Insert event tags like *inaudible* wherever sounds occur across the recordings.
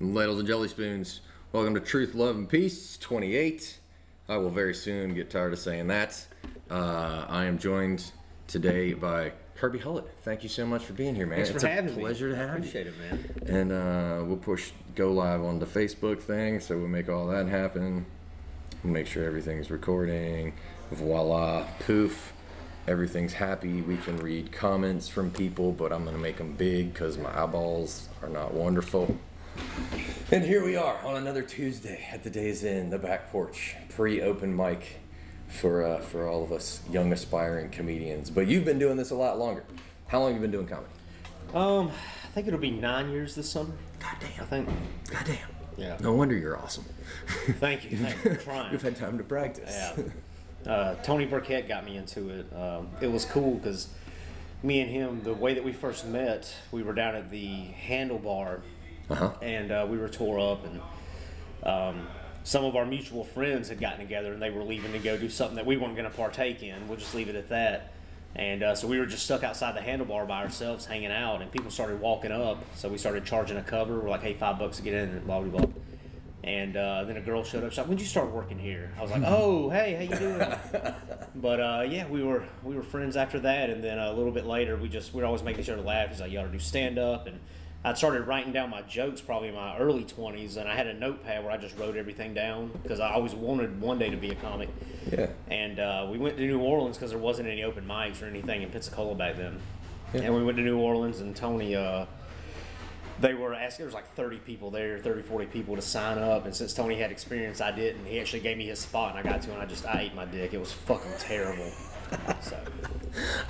Ladles and Jelly Spoons, welcome to Truth, Love, and Peace 28. I will very soon get tired of saying that. Uh, I am joined today by Kirby Hullett. Thank you so much for being here, man. Thanks it's for a having me. pleasure to have Appreciate you. Appreciate it, man. And uh, we'll push go live on the Facebook thing, so we'll make all that happen. We'll make sure everything's recording. Voila, poof. Everything's happy. We can read comments from people, but I'm going to make them big because my eyeballs are not wonderful. And here we are on another Tuesday at the Days Inn, the back porch, pre-open mic for uh, for all of us young aspiring comedians. But you've been doing this a lot longer. How long have you been doing comedy? Um, I think it'll be nine years this summer. God damn. I think. God damn. Yeah. No wonder you're awesome. Thank you. *laughs* Thank you. I'm trying. You've had time to practice. Yeah. Uh, Tony Burkett got me into it. Um, it was cool because me and him, the way that we first met, we were down at the Handlebar, Uh-huh. and uh, we were tore up, and um, some of our mutual friends had gotten together, and they were leaving to go do something that we weren't going to partake in. We'll just leave it at that. And uh, so we were just stuck outside the handlebar by ourselves, hanging out, and people started walking up. So we started charging a cover. We're like, "Hey, five bucks to get in," and blah blah blah. And uh, then a girl showed up. She's like, "When'd you start working here?" I was like, *laughs* "Oh, hey, how you doing?" but uh, yeah, we were we were friends after that. And then a little bit later, we just we were always making each other laugh. He's like, "You ought to do stand up." And I started writing down my jokes probably in my early twenties, and I had a notepad where I just wrote everything down because I always wanted one day to be a comic. Yeah. And uh, we went to New Orleans because there wasn't any open mics or anything in Pensacola back then. Yeah. And we went to New Orleans, and Tony, uh, they were asking, there was like 30 people there, 30, 40 people to sign up. And since Tony had experience, I didn't. He actually gave me his spot, and I got to, and I just, I ate my dick. It was fucking terrible. *laughs* So,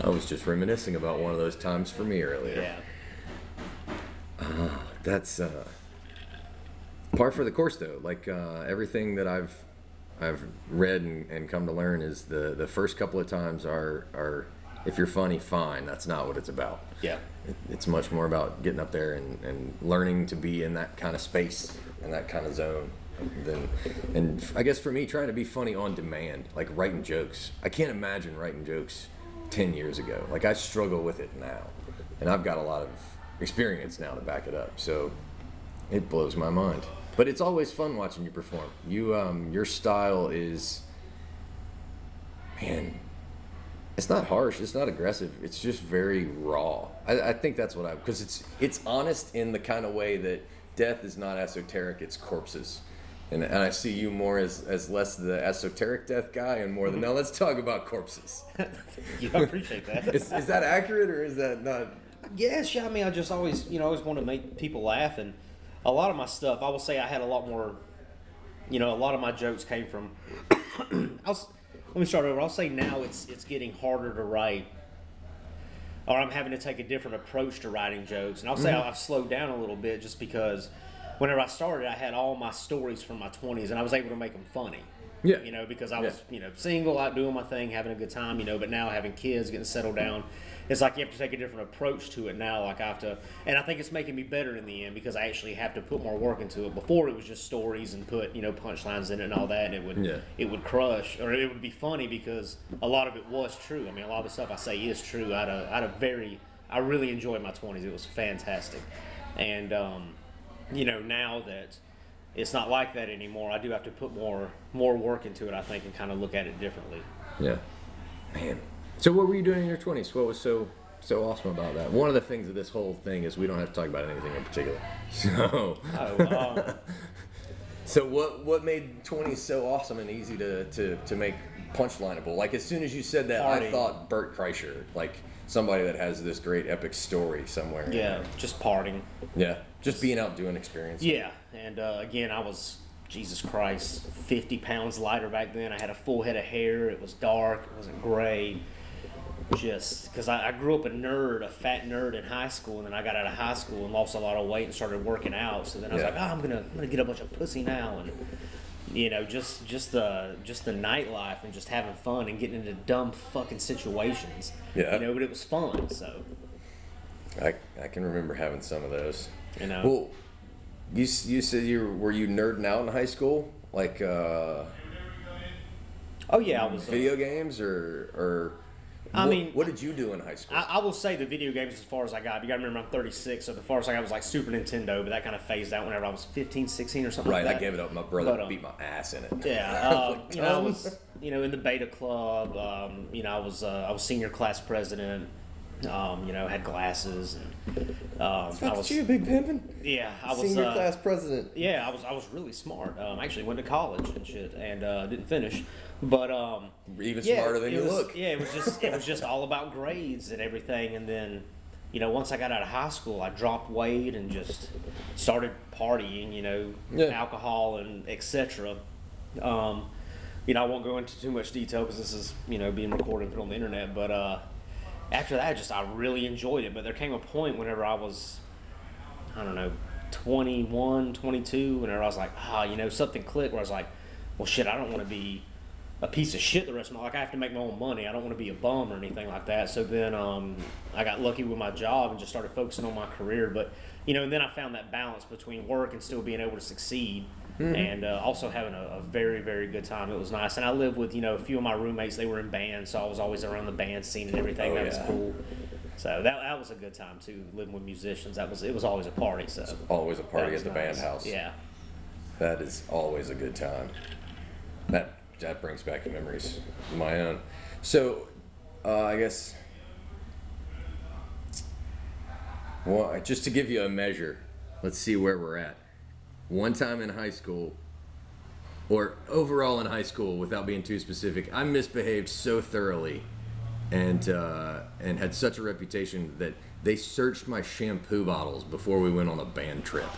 I was just reminiscing about one of those times for me earlier. yeah. That's uh, par for the course, though. Like uh, everything that I've I've read and, and come to learn is the the first couple of times are are if you're funny, fine. That's not what it's about. Yeah. It, it's much more about getting up there and, and learning to be in that kind of space and that kind of zone. Than, and I guess for me, trying to be funny on demand, like writing jokes. I can't imagine writing jokes 10 years ago. Like I struggle with it now. And I've got a lot of experience now to back it up. So it blows my mind. But it's always fun watching you perform. You, um, your style is, man, it's not harsh. It's not aggressive. It's just very raw. I, I think that's what I because it's it's honest in the kind of way that death is not esoteric. It's corpses, and and I see you more as as less the esoteric death guy and more the now let's talk about corpses. *laughs* You I appreciate that. *laughs* Is, is that accurate or is that not? Yes, yeah. I mean, I just always, you know, always want to make people laugh, and a lot of my stuff, I will say, I had a lot more. You know, a lot of my jokes came from. *coughs* I'll, let me start over. I'll say now it's it's getting harder to write, or I'm having to take a different approach to writing jokes, and I'll say mm-hmm. I've slowed down a little bit just because. Whenever I started, I had all my stories from my 20s, and I was able to make them funny. Yeah. You know, because I Yeah. was, you know, single, out doing my thing, having a good time, you know, but now having kids, getting settled down, it's like you have to take a different approach to it now. Like I have to, and I think it's making me better in the end because I actually have to put more work into it. Before it was just stories and put, you know, punchlines in it and all that, and it would, Yeah. it would crush or it would be funny because a lot of it was true. I mean, a lot of the stuff I say is true. I had a, I had a very, I really enjoyed my 20s. It was fantastic. And, um, you know, now that it's not like that anymore, I do have to put more more work into it, I think, and kind of look at it differently. Yeah. Man. So what were you doing in your twenties? What was so so awesome about that? One of the things of this whole thing is we don't have to talk about anything in particular. *laughs* So Oh, um, *laughs* So what what made 20s so awesome and easy to, to, to make punchlineable? Like as soon as you said that, I thought Bert Kreischer, like somebody that has this great epic story somewhere. yeah, just partying. Yeah. Just being out doing experience. Yeah, and uh, again, I was Jesus Christ, fifty pounds lighter back then. I had a full head of hair. It was dark. It wasn't gray. Just because I, I grew up a nerd, a fat nerd in high school, and then I got out of high school and lost a lot of weight and started working out. So then I was Yeah. like, oh, I'm gonna I'm gonna get a bunch of pussy now, and you know, just just the just the nightlife and just having fun and getting into dumb fucking situations. Yeah. You know, but it was fun. So I, I can remember having some of those. you know. Well, you you said you were, were you nerding out in high school, like uh, oh yeah, I was. uh, video games or or I what, mean, what did you do in high school? I, I will say the video games as far as I got. You got to remember I'm 36, so the farthest I got was like Super Nintendo, but that kind of phased out whenever I was 15, 16 or something. right, like I gave it up. My brother But, um, beat my ass in it. Yeah, *laughs* uh, you know, I was you know in the beta club. Um, you know, I was uh, I was senior class president. Um, you know, had glasses and um, I was you, a big pimpin'. yeah, I was Senior uh, class president. yeah, I was I was really smart. Um, I actually went to college and shit, and uh, didn't finish. But um, Even yeah, smarter than you was- look. Yeah, it was just it was *laughs* just all about grades and everything. And then, you know, once I got out of high school, I dropped weight and just started partying. You know, Yeah. alcohol and etc. Um, you know, I won't go into too much detail because this is you know being recorded and put on the internet. But uh, after that, just I really enjoyed it. But there came a point whenever I was I don't know, 21, 22, whenever I was like, ah, you know, something clicked where I was like, well, shit, I don't want to be a piece of shit the rest of my life. I have to make my own money. I don't want to be a bum or anything like that. So then um, I got lucky with my job and just started focusing on my career. But, you know, and then I found that balance between work and still being able to succeed. And uh, also having a, a very, very good time. It was nice. And I lived with, you know, a few of my roommates. They were in bands, so I was always around the band scene and everything. Oh, that yeah. was cool. So that, that was a good time too. Living with musicians, that was it was always a party. So Always a party at the nice. band house. Yeah, That is always a good time. That that brings back memories of my own. So, uh, I guess, well, just to give you a measure, let's see where we're at. One time in high school, or overall in high school, without being too specific, I misbehaved so thoroughly, and uh, and had such a reputation that they searched my shampoo bottles before we went on a band trip.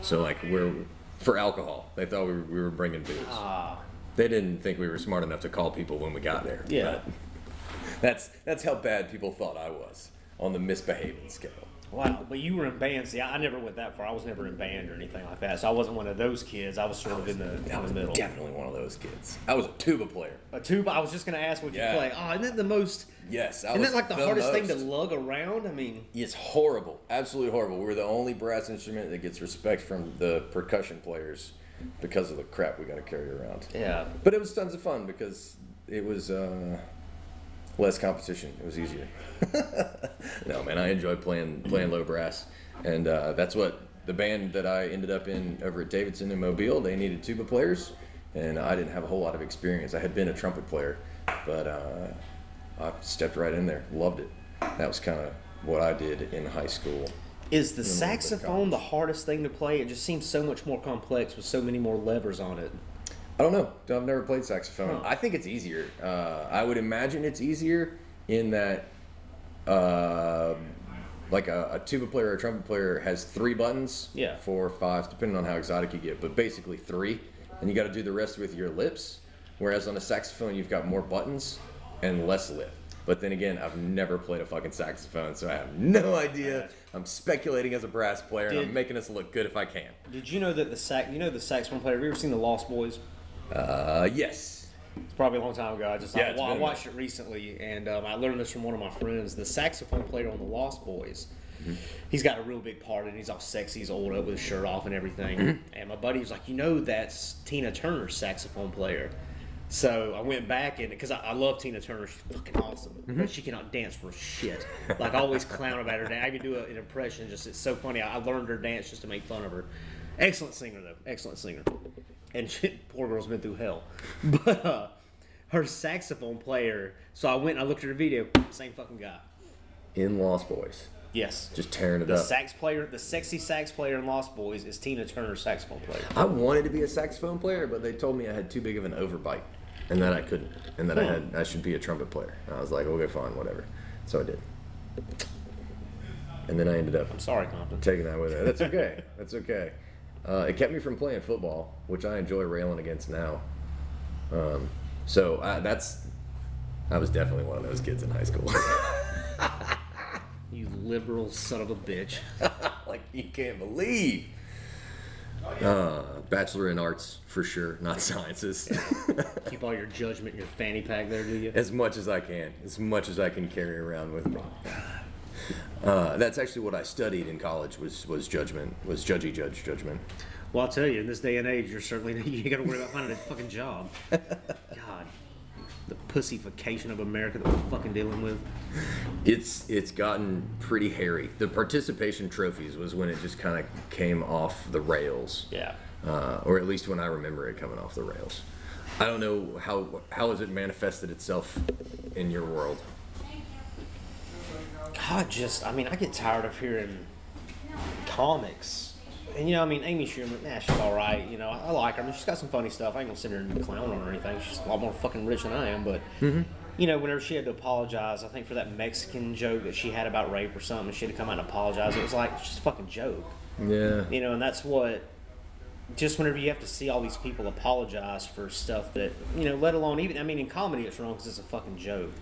So like we're for alcohol. They thought we were, we were bringing booze. Ah. They didn't think we were smart enough to call people when we got there. Yeah. but *laughs* that's that's how bad people thought I was on the misbehaving scale. Wow. But you were in band. See, I never went that far. I was never in band or anything like that. So I wasn't one of those kids. I was sort of in the, I the was middle. definitely one of those kids. I was a tuba player. A tuba. I was just gonna ask what Yeah. you play. Oh, isn't that the most? Yes, I Isn't was that like the, hardest thing to lug around? I mean, It's horrible, absolutely horrible. We're the only brass instrument that gets respect from the percussion players because of the crap we got to carry around. yeah. But it was tons of fun because it was uh, less competition. It was easier. *laughs* no, man, I enjoyed playing playing low brass, and uh, that's what the band that I ended up in over at Davidson in Mobile. They needed tuba players, and I didn't have a whole lot of experience. I had been a trumpet player, but uh, I stepped right in there. Loved it. That was kind of what I did in high school. Is the saxophone the hardest thing to play? It just seems so much more complex with so many more levers on it. I don't know. I've never played saxophone. Huh. I think it's easier. Uh, I would imagine it's easier in that, uh, like a, a tuba player or a trumpet player has three buttons. Yeah. Four five, depending on how exotic you get, but basically three, and you got to do the rest with your lips. Whereas on a saxophone, you've got more buttons and less lip. But then again, I've never played a fucking saxophone, so I have no *laughs* idea. I'm speculating as a brass player, and I'm making us look good if I can. Did you know that the sax? You know the saxophone player. Have you ever seen the Lost Boys? Uh, yes. It's probably a long time ago. I just Yeah, I, I watched it recently, and um, I learned this from one of my friends. The saxophone player on the Lost Boys. Mm-hmm. He's got a real big part, and he's all sexy. He's old up with his shirt off and everything. Mm-hmm. And my buddy was like, "You know, that's Tina Turner's saxophone player." So I went back and because I, I love Tina Turner, she's fucking awesome, Mm-hmm. but she cannot dance for shit. Like I always clown about her dance. I even do a, an impression. Just it's so funny. I, I learned her dance just to make fun of her. Excellent singer though, excellent singer. And *laughs* shit, poor girl's been through hell. *laughs* But uh, her saxophone player. So I went and I looked at her video. Same fucking guy. In Lost Boys. Yes. Just tearing it the up. The sax player, the sexy sax player in Lost Boys is Tina Turner's saxophone player. I wanted to be a saxophone player, but they told me I had too big of an overbite, and that I couldn't, and that I had I should be a trumpet player. And I was like, okay, fine, whatever. So I did, and then I ended up I'm sorry, Compton. taking that with it. That's *laughs* okay. That's okay. Uh, it kept me from playing football, which I enjoy railing against now. Um, so I, that's I was definitely one of those kids in high school. *laughs* You liberal son of a bitch. *laughs* like you can't believe. Uh, bachelor in arts for sure, not *laughs* sciences. Keep all your judgment in your fanny pack there, do you? as much as I can, as much as I can carry around with me. Uh, that's actually what I studied in college was was judgment, was judgy judge judgment. Well, I'll tell you, in this day and age, you're certainly *laughs* you got to worry about finding a fucking job. *laughs* God, the pussification of America that we're fucking dealing with. It's it's gotten pretty hairy. The participation trophies was when it just kind of came off the rails. Yeah. uh, or at least when I remember it coming off the rails. I don't know how how has it manifested itself in your world. God, just I mean, I get tired of hearing comics. And you know, I mean, Amy Schumer, nah, she's all right. You know, I like her. I mean, she's got some funny stuff. I ain't gonna sit here and clown on her or anything. She's a lot more fucking rich than I am. But mm-hmm. you know, whenever she had to apologize, I think for that Mexican joke that she had about rape or something, she had to come out and apologize. It was like it's just a fucking joke. Yeah. You know, and that's what. Just whenever you have to see all these people apologize for stuff that you know, let alone even I mean, in comedy it's wrong because it's a fucking joke.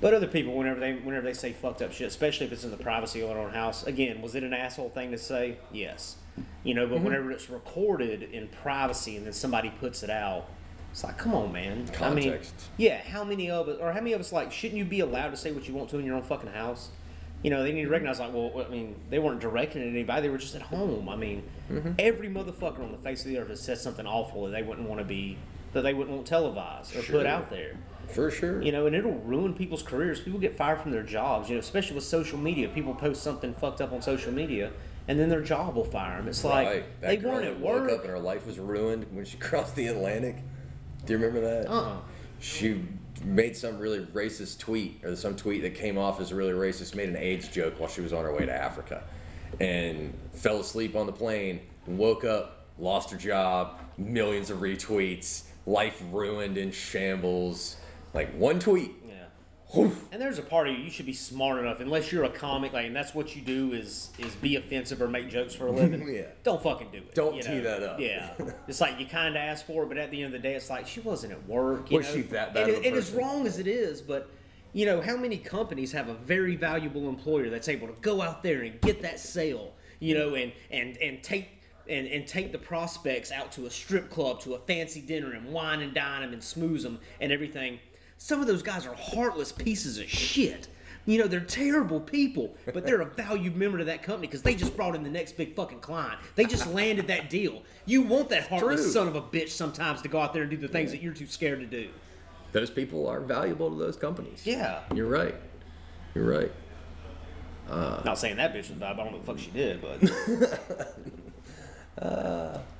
But other people, whenever they whenever they say fucked up shit, especially if it's in the privacy of their own house, again, was it an asshole thing to say? Yes. You know, but mm-hmm. whenever it's recorded in privacy and then somebody puts it out, it's like, come on, man. I mean, Context. yeah. How many of us, or how many of us, like, shouldn't you be allowed to say what you want to in your own fucking house? You know, they need to mm-hmm. recognize, like, well, I mean, they weren't directing it at anybody; they were just at home. I mean, mm-hmm. every motherfucker on the face of the earth has said something awful that they wouldn't want to be, that they wouldn't want televised or Sure. put out there. For sure. You know, and it'll ruin people's careers. People get fired from their jobs. You know, especially with social media. People post something fucked up on social media, and then their job will fire them. It's like right. That they girl weren't at woke work. up and her life was ruined when she *laughs* crossed the Atlantic. Do you remember that? Uh-uh. She made some really racist tweet, or some tweet that came off as really racist, made an AIDS joke while she was on her way to Africa, and fell asleep on the plane, woke up, lost her job, millions of retweets, life ruined in shambles. Like one tweet. Yeah. Whew. And there's a part of you you should be smart enough, unless you're a comic, like, and that's what you do is is be offensive or make jokes for a living. *laughs* Yeah. Don't fucking do it. Don't you tee that up. Yeah. *laughs* It's like you kind of asked for it, but at the end of the day, it's like she wasn't at work. You Was know? she that bad And of a it- and as person? wrong as it is, but. You know, how many companies have a very valuable employer that's able to go out there and get that sale, you know, and and and take and, and take the prospects out to a strip club, to a fancy dinner, and wine and dine them and smooze them and everything. Some of those guys are heartless pieces of shit. You know, they're terrible people, but they're a valued member of that company because they just brought in the next big fucking client. They just landed that deal. You want that heartless True. son of a bitch sometimes to go out there and do the things that you're too scared to do. Those people are valuable to those companies. Yeah. You're right. You're right. Uh, Not saying that bitch was vibe. I don't know what the fuck she did, but *laughs* *laughs*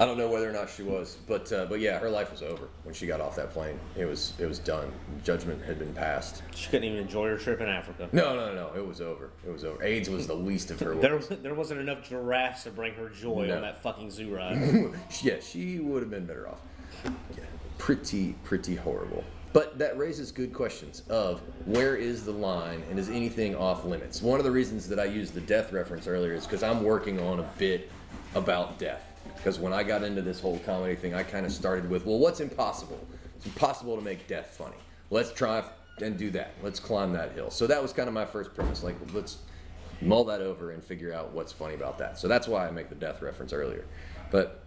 I don't know whether or not she was, but uh, but yeah, her life was over when she got off that plane. It was it was done. Judgment had been passed. she couldn't even enjoy her trip in Africa. No, no, no. It was over. It was over. AIDS was the least of her *laughs* There, worries. there wasn't enough giraffes to bring her joy No. on that fucking zoo ride. *laughs* yeah, she would have been better off. Yeah, pretty pretty horrible. But that raises good questions of where is the line and is anything off limits? One of the reasons that I used the death reference earlier is because I'm working on a bit about death. Because when I got into this whole comedy thing, I kind of started with, well, what's impossible? It's impossible to make death funny. Let's try and do that. Let's climb that hill. So that was kind of my first premise. Like, let's mull that over and figure out what's funny about that. So that's why I make the death reference earlier. But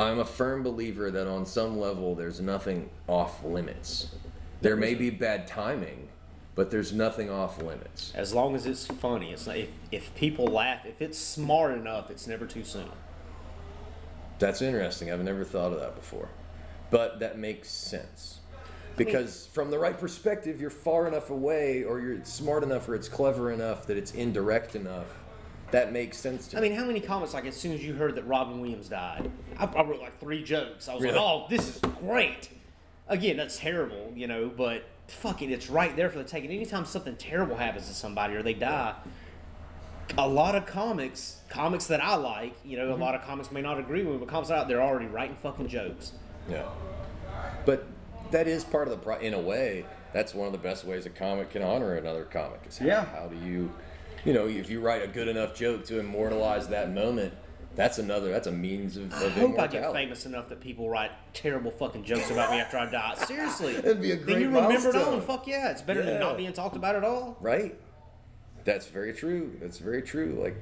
I'm a firm believer that on some level there's nothing off limits. There may be bad timing, but there's nothing off limits. As long as it's funny, it's if if people laugh, if it's smart enough, it's never too soon. That's interesting. I've never thought of that before. But that makes sense. Because from the right perspective, you're far enough away, or you're smart enough, or it's clever enough that it's indirect enough. That makes sense to me. I me. mean, how many comments like as soon as you heard that Robin Williams died, I, I wrote like three jokes. I was Really? like, "Oh, this is great." Again, that's terrible, you know, but fucking, it's right there for the taking. Anytime something terrible happens to somebody or they die, a lot of comics, comics that I like, you know, a mm-hmm. lot of comics may not agree with me, but comics out there already writing fucking jokes. Yeah. But that is part of the pro- in a way. That's one of the best ways a comic can honor another comic. Is how, Yeah. How do you, you know, if you write a good enough joke to immortalize that moment, that's another. That's a means of, I hope I get famous enough that people write terrible fucking jokes about me after I die. Seriously. *laughs* That'd be a Then great you're remembered milestone. on. Fuck yeah. It's better than not being talked about at all. Right. That's very true. That's very true. Like,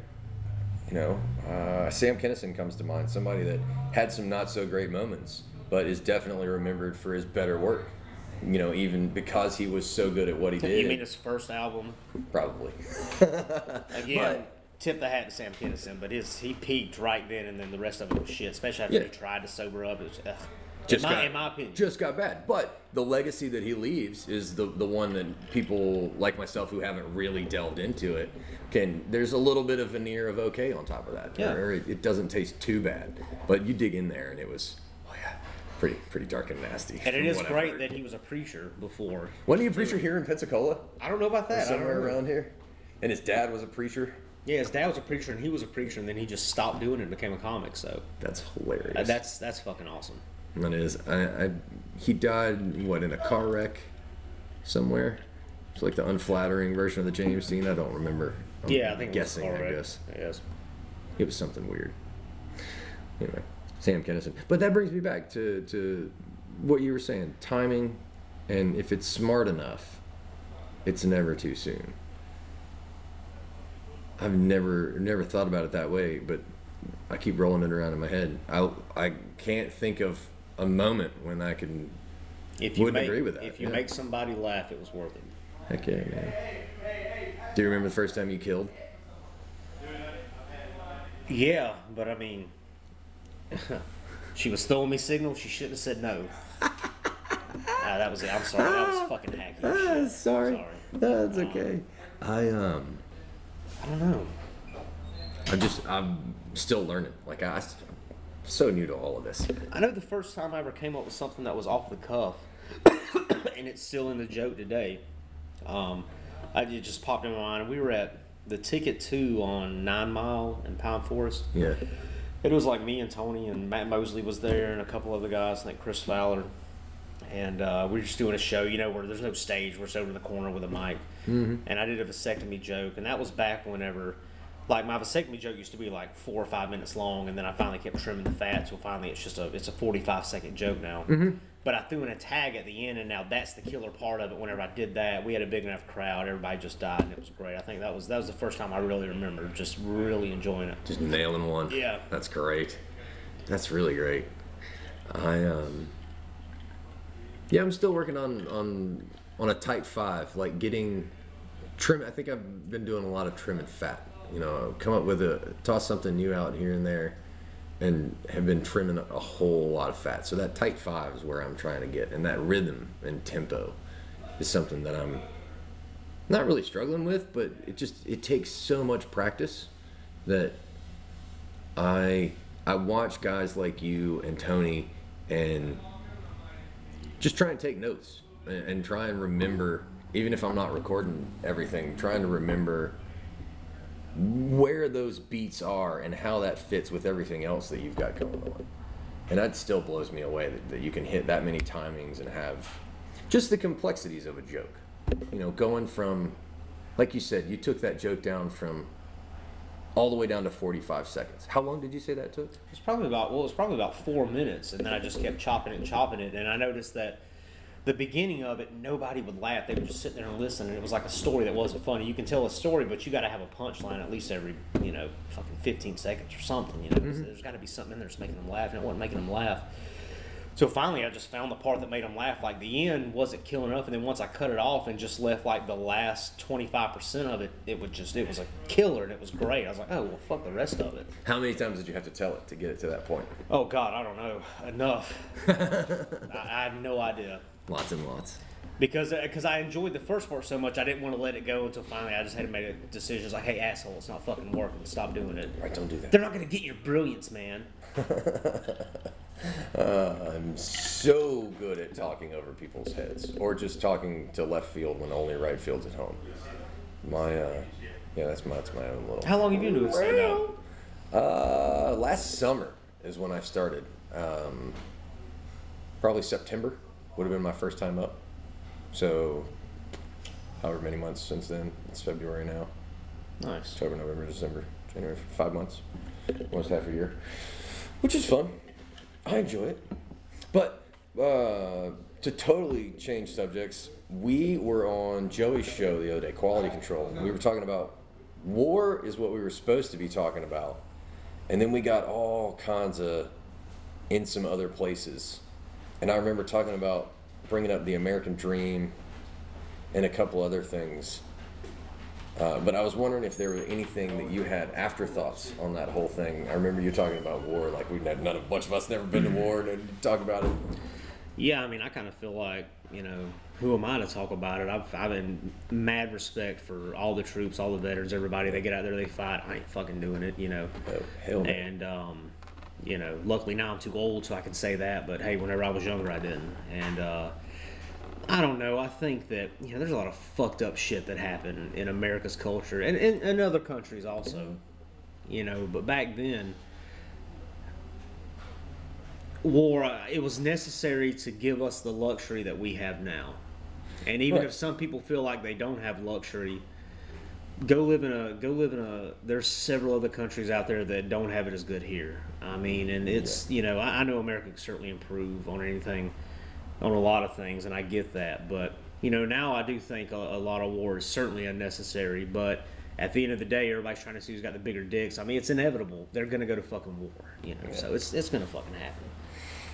you know, uh, Sam Kinison comes to mind. Somebody that had some not so great moments, but is definitely remembered for his better work. You know, even because he was so good at what he did. You mean his first album? Probably. *laughs* Again, But- tip the hat to Sam Kinison, but his he peaked right then, and then the rest of it was shit. Especially after Yeah. he tried to sober up. It was, ugh. In, my, in my opinion. just got bad. But the legacy that he leaves is the the one that people like myself who haven't really delved into it can. There's a little bit of veneer of okay on top of that, Yeah. or it, it doesn't taste too bad. But you dig in there, and it was, oh yeah, pretty pretty dark and nasty. and it from is what I've great that he was a preacher before. Wasn't he a preacher here in Pensacola, I don't know about that. I don't somewhere around here? And his dad was a preacher. Yeah, his dad was a preacher, and he was a preacher, and then he just stopped doing it and became a comic. So That's hilarious. uh, that's that's fucking awesome. That is. I, I he died what in a car wreck somewhere. It's like the unflattering version of the James Dean. I don't remember. I'm Yeah, I think guessing. It was I guess it was something weird. Anyway, Sam Kinison. But that brings me back to to what you were saying. Timing, and if it's smart enough, it's never too soon. I've never never thought about it that way, but I keep rolling it around in my head. I I can't think of a moment when I can. If you Wouldn't make, agree with that, If you yeah. make somebody laugh, it was worth it. Heck yeah, man. Do you remember the first time you killed? Yeah, but I mean, *laughs* she was throwing me signals. She shouldn't have said no. *laughs* that was it. I'm sorry. That was fucking hacky. Ah, sorry. Sorry. That's okay. I um, I don't know. I just I'm still learning. Like I, I'm so new to all of this. I know the first time I ever came up with something that was off the cuff, *coughs* and it's still in the joke today. Um, I it just popped in my mind. We were at the Ticket Two on Nine Mile in Pine Forest. Yeah. It was like me and Tony and Matt Mosley was there and a couple other guys, I think Chris Fowler. And uh, we were just doing a show, you know, where there's no stage. We're just over in the corner with a mic. Mm-hmm. And I did a vasectomy joke, and that was back whenever, like my vasectomy joke used to be like four or five minutes long, and then I finally kept trimming the fat, so finally it's just a it's a 45 second joke now. Mm-hmm. But I threw in a tag at the end, and now that's the killer part of it. Whenever I did that, we had a big enough crowd, everybody just died, and it was great. I think that was that was the first time I really remember just really enjoying it. Just nailing one. Yeah. That's great. That's really great. I um. Yeah, I'm still working on on on a tight five, like getting trim. I think I've been doing a lot of trim and fat. You know, come up with a toss something new out here and there, and have been trimming a whole lot of fat. So that tight five is where I'm trying to get, and that rhythm and tempo is something that I'm not really struggling with, but it just it takes so much practice that I I watch guys like you and Tony and just try and take notes and, and try and remember even if I'm not recording everything, trying to remember where those beats are and how that fits with everything else that you've got going on. And that still blows me away that, that you can hit that many timings and have just the complexities of a joke. You know, going from, like you said, you took that joke down from all the way down to 45 seconds. How long did you say that took? It's probably about well, it was probably about four minutes, and then I just kept chopping it and chopping it, and I noticed that the beginning of it, nobody would laugh. They would just sit there and listen, and it was like a story that wasn't funny. You can tell a story, but you got to have a punchline at least every you know fucking fifteen seconds or something. You know, mm-hmm. there's got to be something in there that's making them laugh, and it wasn't making them laugh. So finally, I just found the part that made them laugh. Like the end wasn't killing enough, and then once I cut it off and just left like the last twenty five percent of it, it would just it was a killer, and it was great. I was like, oh well, fuck the rest of it. How many times did you have to tell it to get it to that point? Oh God, I don't know enough. *laughs* I, I have no idea Lots and lots. because because I enjoyed the first part so much, I didn't want to let it go until finally I just had to make a decision. It's like, hey asshole, it's not fucking working. Stop doing it. Right, don't do that. They're not gonna get your brilliance, man. *laughs* I'm so good at talking over people's heads or just talking to left field when only right field's at home. My, uh, yeah, that's my, that's my own little. How long have you been doing stand up? Uh, last summer is when I started. Um, probably September would have been my first time up. So, however many months since then. It's February now. Nice. October, November, December, January, five months, almost half a year, which is fun. I enjoy it. But uh, to totally change subjects, we were on Joey's show the other day, Quality Control, and we were talking about war is what we were supposed to be talking about, and then we got all kinds of in some other places, and I remember talking about bringing up the American Dream and a couple other things Uh, but I was wondering if there was anything that you had afterthoughts on that whole thing. I remember you talking about war, like we none of a bunch of us never been to war and talk about it. Yeah, I mean, I kind of feel like, you know, who am I to talk about it? I've, I've been mad respect for all the troops, all the veterans, everybody. They get out there, they fight. I ain't fucking doing it, you know. Oh hell no. And, um, you know, luckily now I'm too old, so I can say that. But hey, whenever I was younger, I didn't. And, uh, I don't know. I think that you know there's a lot of fucked up shit that happened in America's culture and in, other countries also. You know, but back then, war uh, it was necessary to give us the luxury that we have now. And even Right. if some people feel like they don't have luxury, go live in a go live in a. There's several other countries out there that don't have it as good here. I mean, and it's you know I, I know America can certainly improve on anything, on a lot of things, and I get that. But you know now I do think a, a lot of war is certainly unnecessary. But at the end of the day, everybody's trying to see who's got the bigger dicks. I mean, it's inevitable. They're gonna go to fucking war. You know, so it's it's gonna fucking happen.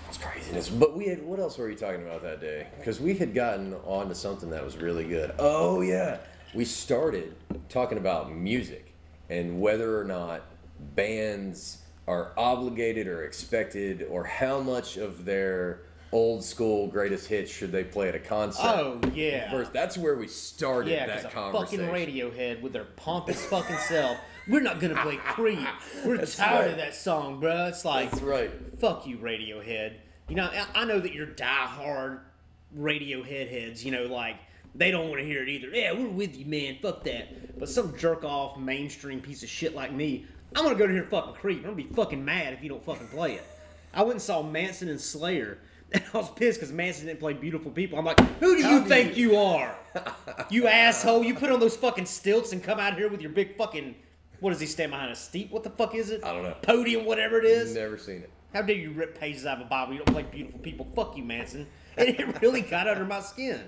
It's craziness. But we had what else were you talking about that day? Because we had gotten onto something that was really good. Oh yeah, we started talking about music and whether or not bands are obligated or expected, or how much of their old school greatest hits should they play at a concert. Oh yeah. First, that's where we started Yeah, that a conversation. fucking Radiohead with their pompous fucking self. We're not gonna play Creep. We're That's tired right. of that song, bro. It's like, That's right. fuck you, Radiohead. You know, I- I know that you're diehard Radiohead heads. You know, like they don't want to hear it either. Yeah, we're with you, man. Fuck that. But some jerk off mainstream piece of shit like me, I'm gonna go to hear fucking Creep. I'm gonna be fucking mad if you don't fucking play it. I went and saw Manson and Slayer. *laughs* And I was pissed because Manson didn't play Beautiful People. I'm like, who do How you do think you- you are? *laughs* You asshole! You put on those fucking stilts and come out here with your big fucking. What does he stand behind a steep? What the fuck is it? I don't know. Podium, whatever it is. Never seen it. How dare you rip pages out of a Bible? You don't play beautiful people. Fuck you, Manson. And it *laughs* really got under my skin.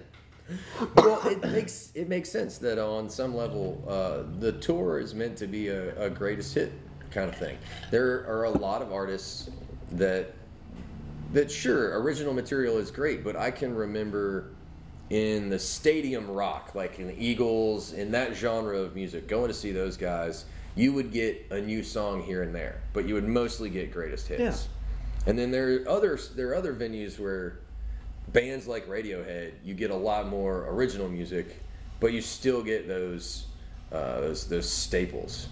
Well, it makes it makes sense that on some level, uh, the tour is meant to be a, a greatest hit kind of thing. There are a lot of artists that that sure original material is great, but I can remember in the stadium rock, like in the Eagles, in that genre of music, going to see those guys, you would get a new song here and there, but you would mostly get greatest hits. Yeah. And then there are other there are other venues where bands like Radiohead, you get a lot more original music, but you still get those uh, those those staples.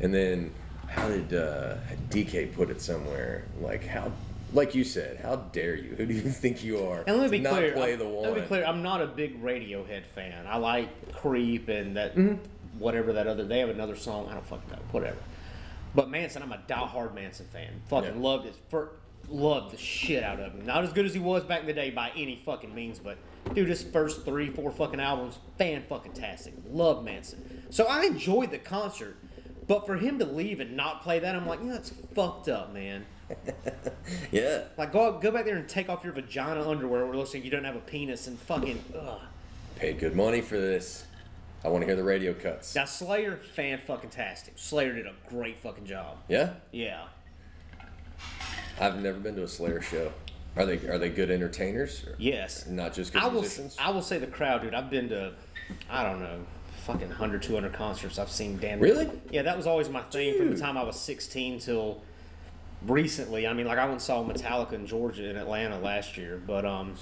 And then how did uh, DK put it somewhere? Like how, like you said, how dare you? Who do you think you are? And let me be not clear. play I'm, the one. let me be clear. I'm not a big Radiohead fan. I like Creep and that Mm-hmm. whatever that other. They have another song. I don't fucking know. Whatever. But Manson, I'm a diehard Manson fan. Fucking Yeah. loved it. For, loved the shit out of him. Not as good as he was back in the day by any fucking means, but dude, his first three, four fucking albums, fan fucking tastic. Love Manson. So I enjoyed the concert. But for him to leave and not play that, I'm like, yeah, that's fucked up, man. *laughs* yeah. Like, go go back there and take off your vagina underwear where it looks like you don't have a penis and fucking, ugh. Paid good money for this. I want to hear the radio cuts. Now, Slayer, fan fucking tastic. Slayer did a great fucking job. Yeah. Yeah. I've never been to a Slayer show. Are they are they good entertainers? Yes. Not just good I will, musicians. I will say the crowd, dude. I've been to, I don't know, fucking 100, 200 concerts. I've seen damn Really? Yeah, that was always my thing from the time I was 16 till recently. I mean, like I went and saw Metallica in Georgia in Atlanta last year, but um,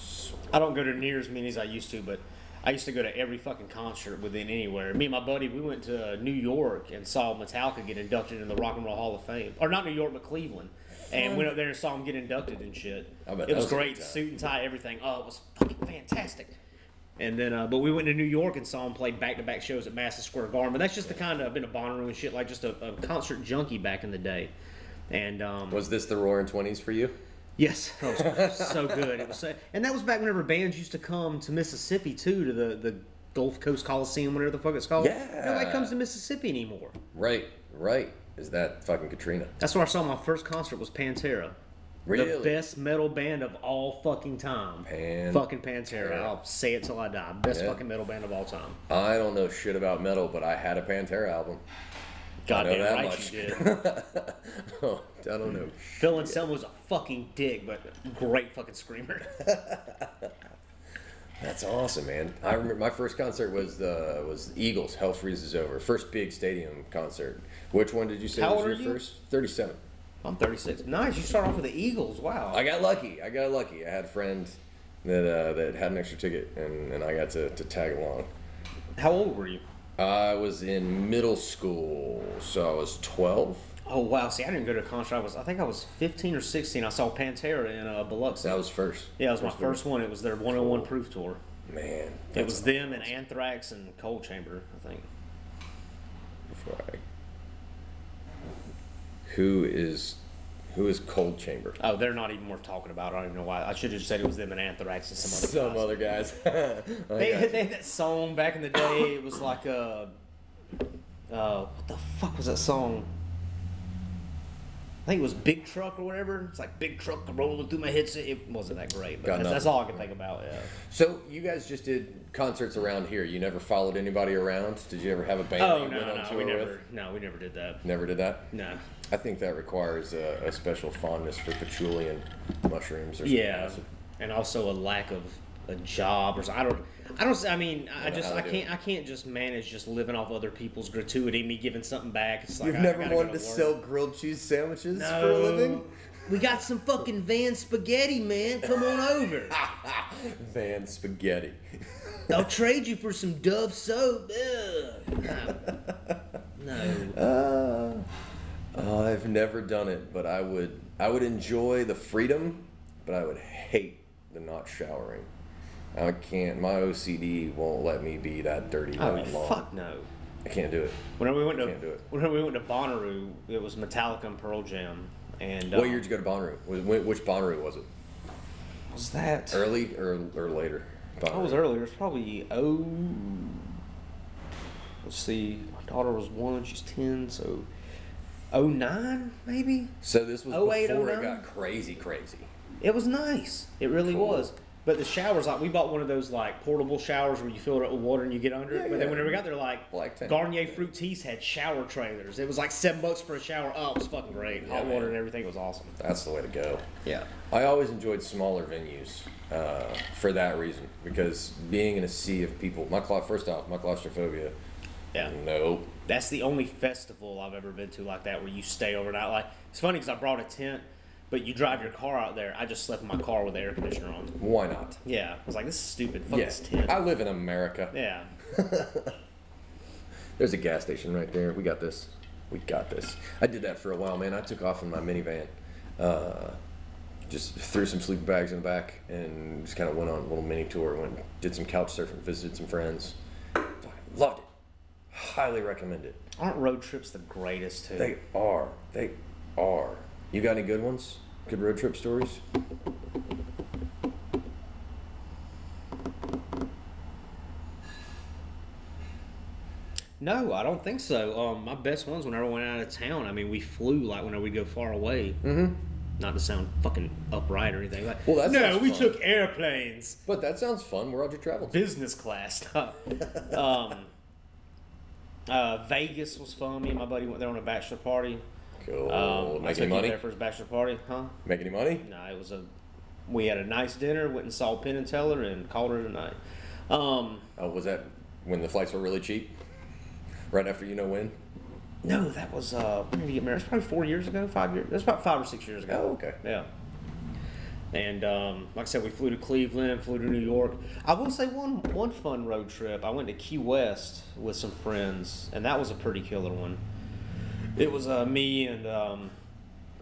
I don't go to near as many as I used to, but I used to go to every fucking concert within anywhere. Me and my buddy, we went to New York and saw Metallica get inducted in the Rock and Roll Hall of Fame, or not New York, but Cleveland. And went up there and saw him get inducted and shit. I bet it was was great, good suit and tie, everything. Oh, it was fucking fantastic. And then, uh, but we went to New York and saw him play back-to-back shows at Madison Square Garden. But that's just the kind of I've been a Bonnaroo and shit, like just a, a concert junkie back in the day. And um, Was this the Roaring Twenties for you? yes, *laughs* that was so good. It was, so, and that was back whenever bands used to come to Mississippi too, to the the Gulf Coast Coliseum, whatever the fuck it's called. Yeah. nobody comes to Mississippi anymore. Right, right. Is that fucking Katrina? That's where I saw my first concert was Pantera. Really? The best metal band of all fucking time. Pan- fucking Pantera. Tera. I'll say it till I die. Best Yeah. fucking metal band of all time. I don't know shit about metal, but I had a Pantera album. I know that right much. you did. oh, *laughs* I don't know. Phil Anselmo was a fucking dick, but great fucking screamer. *laughs* That's awesome, man. I remember my first concert was the was the Eagles. Hell freezes over. First big stadium concert. Which one did you say How was old your are you? first? Thirty-seven. I'm 36. Nice. You start off with the Eagles. Wow. I got lucky. I got lucky. I had a friend that uh, that had an extra ticket, and, and I got to, to tag along. How old were you? I was in middle school, so I was twelve. Oh wow. See, I didn't go to a concert. I was. I think I was 15 or 16. I saw Pantera in uh, Biloxi. That was first. yeah, it was my first one. It was their 101 Cool. proof tour. Man, It was them and Anthrax and Coal Chamber. I think. before I. Who is, who is Coal Chamber? Oh, they're not even worth talking about. I don't even know why. I should have just said it was them and Anthrax and some other. Some guys. other guys. *laughs* I They, they had that song back in the day. It was like a. Uh, what the fuck was that song? I think it was Big Truck or whatever. It's like Big Truck rolling through my headset. It wasn't that great, but that's, that's all I can think about. Yeah. So you guys just did concerts around here. You never followed anybody around. Did you ever have a band Oh you no, went on no, we never, with? no, we never did that. Never did that. No. I think that requires a, a special fondness for patchouli and mushrooms or something. Yeah, and also a lack of a job or so- I don't. I don't. I mean, I Don't just I can't. I can't just manage just living off other people's gratuity. Me giving something back. It's like You've I- I never gotta wanted go to sell grilled cheese sandwiches No. for a living? We got some fucking van spaghetti, man. Come on over. *laughs* Van spaghetti. I'll trade you for some Dove soap. Ugh. No. no. *laughs* Uh, oh, I've never done it, but I would. I would enjoy the freedom, but I would hate the not showering. I can't. My OCD won't let me be that dirty Oh that long. fuck no. I can't do it. Whenever we went to Can't do it. whenever we went to Bonnaroo, it was Metallica and Pearl Jam. And What um, year did you go to Bonnaroo? Wh- wh- Which Bonnaroo was it? was that? Early or, or later? I was earlier. It was probably oh. Let's see. My daughter was one. She's ten. So, oh nine maybe. So this was 08, before it got crazy, crazy. It was nice. It really Cool. was. But the showers, like we bought one of those like portable showers where you fill it up with water and you get under Yeah, it. But then whenever we got there, like Black. Garnier Fructis had shower trailers. It was like seven bucks for a shower. Oh, it was fucking great. Yeah, Hot water and everything It was awesome. That's the way to go. Yeah. I always enjoyed smaller venues uh, for that reason because being in a sea of people. My first off, my claustrophobia. Yeah. No. That's the only festival I've ever been to like that where you stay overnight. Like it's funny because I brought a tent, but you drive your car out there. I just slept in my car with the air conditioner on. Why not? Yeah, I was like, this is stupid. Fuck Yes. this tent. I live in America. yeah. *laughs* There's a gas station right there. We got this. We got this. I did that for a while, man. I took off in my minivan. Uh, just threw some sleeping bags in the back and just kind of went on a little mini tour. Went did some couch surfing, visited some friends. Loved it. Highly recommend it. Aren't road trips the greatest too? They are. They are. You got any good ones? Good road trip stories? No, I don't think so. Um, my best ones whenever I went out of town. I mean, we flew like whenever we go far away. Mm-hmm. Not to sound fucking upright or anything. Like, Well, that no, we fun. took airplanes, But that sounds fun. Where'd you travel to? business class. *laughs* um, uh, Vegas was fun. Me and my buddy went there on a bachelor party. Cool. Um, Make any money? there for his bachelor party, huh? Make any money? No, it was a. We had a nice dinner. Went and saw Penn and Teller and called her tonight. Um, Oh, was that when the flights were really cheap? Right after you know when? no, that was uh, when did he get married? It was probably four years ago, five years. That's about five or six years ago. Oh, okay. Yeah. And um, like I said, we flew to Cleveland, flew to New York. I will say one one fun road trip. I went to Key West with some friends, and that was a pretty killer one. It was uh, me and um,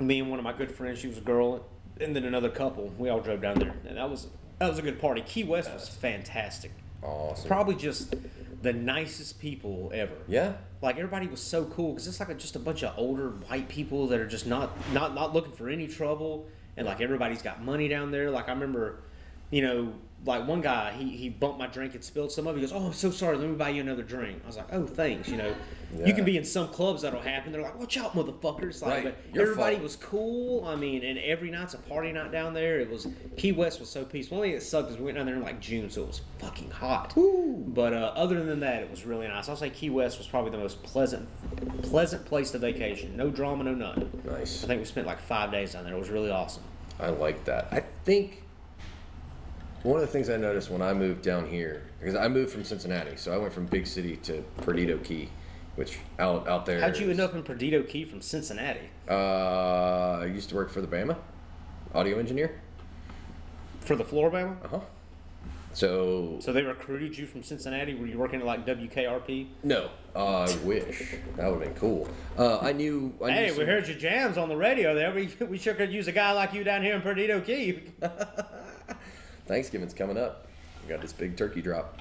me and one of my good friends. She was a girl, and then another couple. We all drove down there, and that was that was a good party. Key West was fantastic. Awesome. Probably just the nicest people ever. Yeah. Like everybody was so cool because it's like a, just a bunch of older white people that are just not not not looking for any trouble, and like everybody's got money down there. Like I remember, you know, like one guy he he bumped my drink and spilled some of it. He goes, "Oh, I'm so sorry. Let me buy you another drink." I was like, "Oh, thanks." You know, you can be in some clubs that'll happen. They're like, "Watch out, motherfuckers!" Like, Right. but Your everybody fault. was cool. I mean, and every night's a party night down there. It was Key West was so peaceful. One thing that sucked is we went down there in like June, so it was fucking hot. But uh, other than that, it was really nice. I'll say Key West was probably the most pleasant, pleasant place to vacation. No drama, no nothing. Nice. I think we spent like five days down there. It was really awesome. I like that. I think one of the things I noticed when I moved down here, because I moved from Cincinnati, so I went from big city to Perdido Key, which out out there. How'd you is- end up in Perdido Key from Cincinnati? Uh, I used to work for the Bama, audio engineer. For the Flora-Bama? Uh huh. So So they recruited you from Cincinnati? Were you working at like WKRP? no, uh, I wish that would have been cool. Uh, I knew. I knew Hey, we some- heard your jams on the radio there. We, we sure could use a guy like you down here in Perdido Key. *laughs* Thanksgiving's coming up. We got this big turkey drop.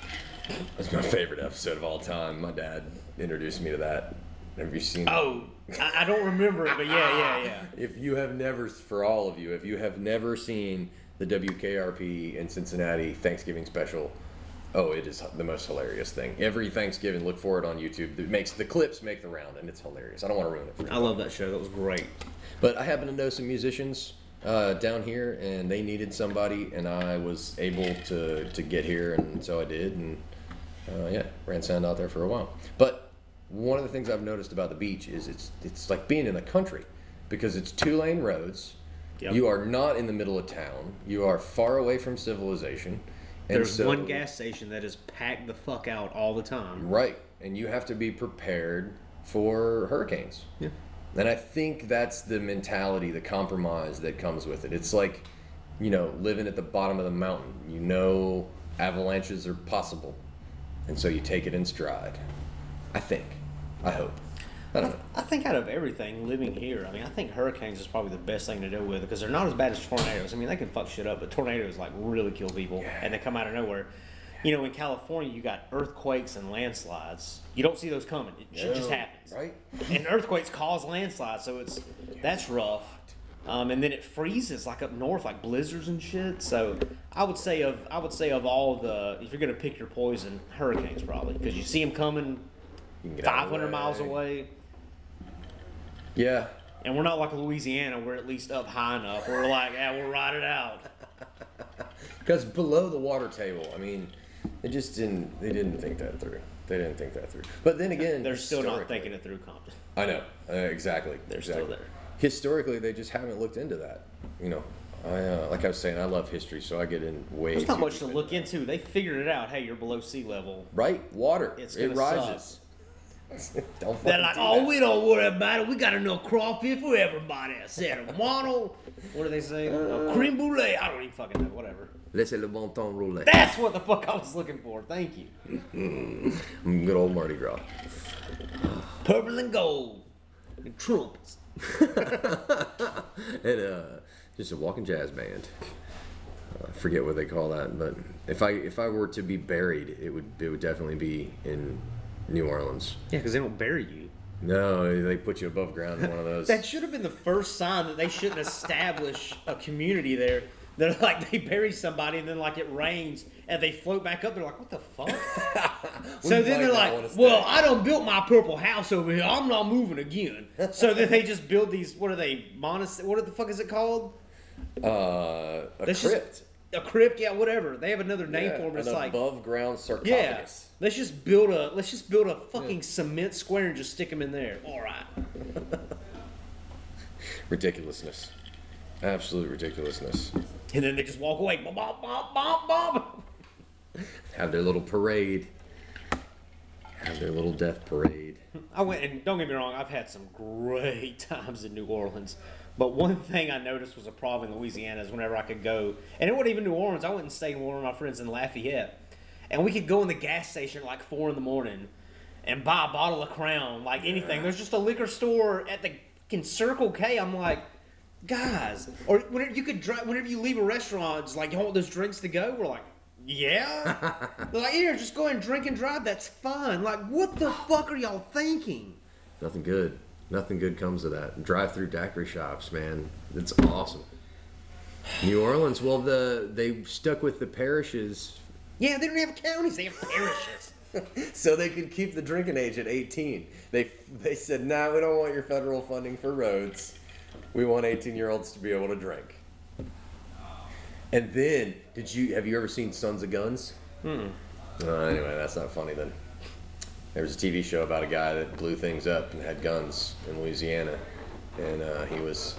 That's my favorite episode of all time. My dad introduced me to that. Have you seen? Oh, I, I don't remember it, but yeah, yeah, *laughs* yeah. If you have never, for all of you, if you have never seen the WKRP in Cincinnati Thanksgiving special, oh, it is the most hilarious thing. Every Thanksgiving, look for it on YouTube. It makes the clips make the round, and it's hilarious. I don't want to ruin it for you. I love that show. That was great. But I happen to know some musicians uh, down here, and they needed somebody, and I was able to, to get here, and so I did, and uh, yeah, ran sound out there for a while. But one of the things I've noticed about the beach is it's it's like being in the country because it's two lane roads. Yep. You are not in the middle of town. You are far away from civilization. And There's so- one gas station that is packed the fuck out all the time. Right. And you have to be prepared for hurricanes. Yeah. And I think that's the mentality, the compromise that comes with it. It's like, you know, living at the bottom of the mountain. You know avalanches are possible. And so you take it in stride. I think. I hope. I don't know. I think out of everything living here, I mean, I think hurricanes is probably the best thing to deal with because they're not as bad as tornadoes. I mean, they can fuck shit up, but tornadoes like really kill people and they come out of nowhere. You know, in California, you got earthquakes and landslides. You don't see those coming. It shit just happens. right? And earthquakes cause landslides, so it's that's rough. Um, and then it freezes like up north, like blizzards and shit. So I would say of I would say of all the if you're gonna pick your poison, hurricanes probably because you see them coming You can get out of the 500 miles away. Yeah. And we're not like Louisiana, we're at least up high enough. We're like, yeah, we'll ride it out. *laughs* Because below the water table, I mean, they just didn't. They didn't think that through. They didn't think that through. But then again, They're still not historically- thinking it through, Compton. I know uh, exactly. They're still there. Historically, they just haven't looked into that. You know, I uh, like I was saying, I love history, so I get in way. There's not too much deep to into look into. They figured it out. Hey, you're below sea level. Right, water. It's it gonna rises. *laughs* Don't They're like, do oh, that. we don't worry about it. We got enough crawfish for everybody. I said, a mono. What do they say? A creme brulee. I don't even fucking know. Whatever. Laissez le bon temps rouler. That's what the fuck I was looking for. Thank you. Mm, Good old Mardi Gras. Purple and gold. And trumpets. *laughs* and uh, just a walking jazz band. I forget what they call that, but if I if I were to be buried, it would it would definitely be in New Orleans. Yeah, because they don't bury you. No, they put you above ground in one of those. *laughs* That should have been the first sign that they shouldn't establish a community there. They're *laughs* like they bury somebody and then like it rains and they float back up. They're like, what the fuck? *laughs* so then they're like, well, I don't built my purple house over here. I'm not moving again. So then they just build these. What are they? Monastery? What the fuck is it called? uh, a That's just- crypt. A crypt? Yeah, whatever. They have another name Yeah, for them. It's like above ground yeah. sarcophagus. Let's just build a let's just build a fucking cement square and just stick them in there. All right. *laughs* Ridiculousness. Absolute ridiculousness. And then they just walk away. Bop, bop, bop, bop, bop. Have their little parade. Have their little death parade. I went and don't get me wrong, I've had some great *laughs* times in New Orleans. But one thing I noticed was a problem in Louisiana is whenever I could go, and it wasn't even New Orleans. I went and stayed with one of my friends in Lafayette, and we could go in the gas station at like four in the morning and buy a bottle of Crown, like anything. There's just a liquor store at the fucking Circle K. I'm like, guys, or whenever you could drive, whenever you leave a restaurant, it's like you want those drinks to go. We're like. Yeah, They're *laughs* like here, just go ahead and drink and drive. That's fun. Like, what the fuck are y'all thinking? Nothing good. Nothing good comes of that. Drive through daiquiri shops, man. It's awesome. New Orleans, well, the they stuck with the parishes Yeah, they don't have counties; they have parishes. *laughs* so they could keep the drinking age at 18. They they said, "Nah, we don't want your federal funding for roads. We want 18 year olds to be able to drink." And then, did you have you ever seen Sons of Guns? Hmm. Uh, anyway, that's not funny then. There was a TV show about a guy that blew things up and had guns in Louisiana, and uh, he was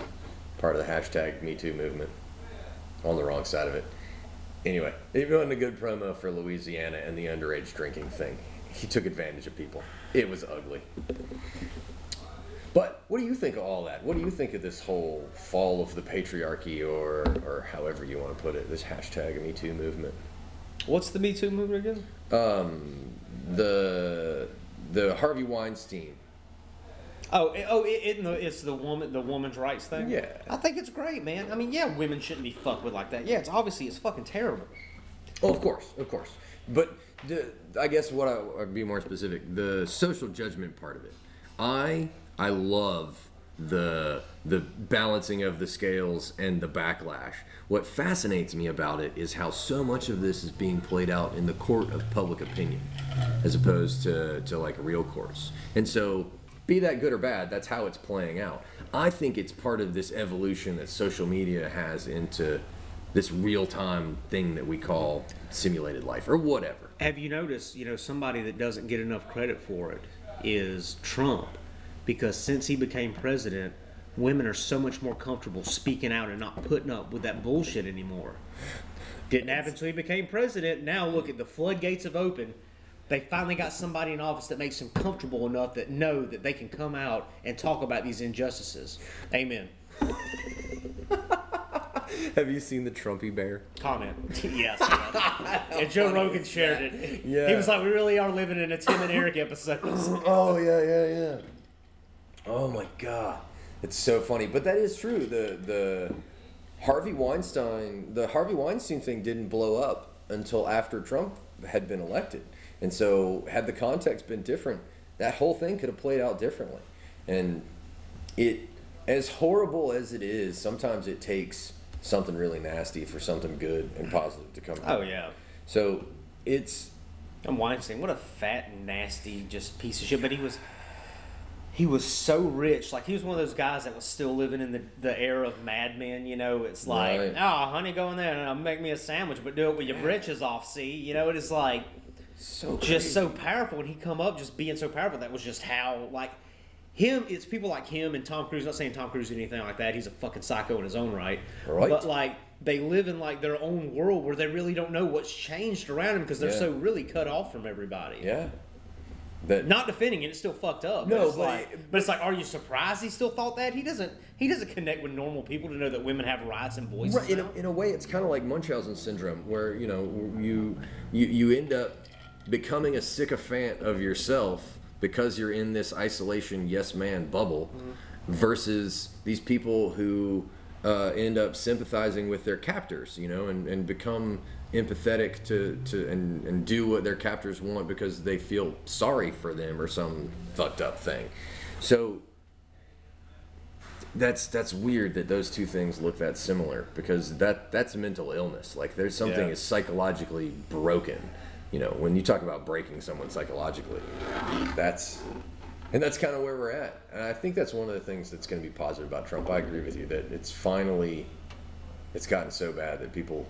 part of the hashtag Me Too movement. On the wrong side of it. Anyway, it wasn't a good promo for Louisiana and the underage drinking thing. He took advantage of people. It was ugly. But what do you think of all that? What do you think of this whole fall of the patriarchy, or or however you want to put it, this hashtag Me Too movement? What's the Me Too movement again? Um, the the Harvey Weinstein. Oh, it, oh, it, it, it's the woman, the woman's rights thing. Yeah. I think it's great, man. I mean, yeah, women shouldn't be fucked with like that. Yeah, it's obviously it's fucking terrible. Oh, of course, of course. But the, I guess what I, I'd be more specific, the social judgment part of it. I I love the the balancing of the scales and the backlash. What fascinates me about it is how so much of this is being played out in the court of public opinion, as opposed to, to like a real courts. And so, be that good or bad, that's how it's playing out. I think it's part of this evolution that social media has into this real time thing that we call simulated life or whatever. Have you noticed, you know, somebody that doesn't get enough credit for it is Trump, because since he became president, women are so much more comfortable speaking out and not putting up with that bullshit anymore. Didn't happen until he became president. Now look at the floodgates have opened. They finally got somebody in office that makes them comfortable enough that know that they can come out and talk about these injustices. Amen. *laughs* Have you seen the Trumpy bear? Comment. *laughs* yes. and Joe Rogan shared it. Yeah. He was like, "We really are living in a Tim and Eric episode." *laughs* Oh yeah, yeah, yeah. Oh my god, it's so funny. But that is true. The the Harvey Weinstein, the Harvey Weinstein thing didn't blow up until after Trump had been elected, and so had the context been different, that whole thing could have played out differently. And it, as horrible as it is, sometimes it takes something really nasty for something good and positive to come. Out. Oh yeah. So it's And Weinstein, what a fat, nasty, just piece of shit. But he was, he was so rich. Like he was one of those guys that was still living in the, the era of Mad Men. You know, it's like, Right. oh, honey, go in there and make me a sandwich, but do it with your britches off. See, you know, it is like so just crazy. so powerful. When he come up, just being so powerful, that was just how like him. It's people like him and Tom Cruise. Not saying Tom Cruise did anything like that. He's a fucking psycho in his own right. Right. But like they live in like their own world where they really don't know what's changed around them because they're Yeah. so really cut off from everybody. yeah. That Not defending it, it's still fucked up. No, but it's but like, it- but it's like, are you surprised he still thought that? He doesn't. He doesn't connect with normal people to know that women have rights and voices. Right, in a, in a way, it's kind of like Munchausen syndrome, where you know you you you end up becoming a sycophant of yourself because you're in this isolation yes man bubble, versus these people who uh, end up sympathizing with their captors, you know, and, and become empathetic to, to and, and do what their captors want because they feel sorry for them or some fucked up thing. So that's that's weird that those two things look that similar because that that's mental illness. Like there's something Yeah. is psychologically broken. You know, when you talk about breaking someone psychologically, that's and that's kind of where we're at. And I think that's one of the things that's going to be positive about Trump. I agree with you that it's finally it's gotten so bad that people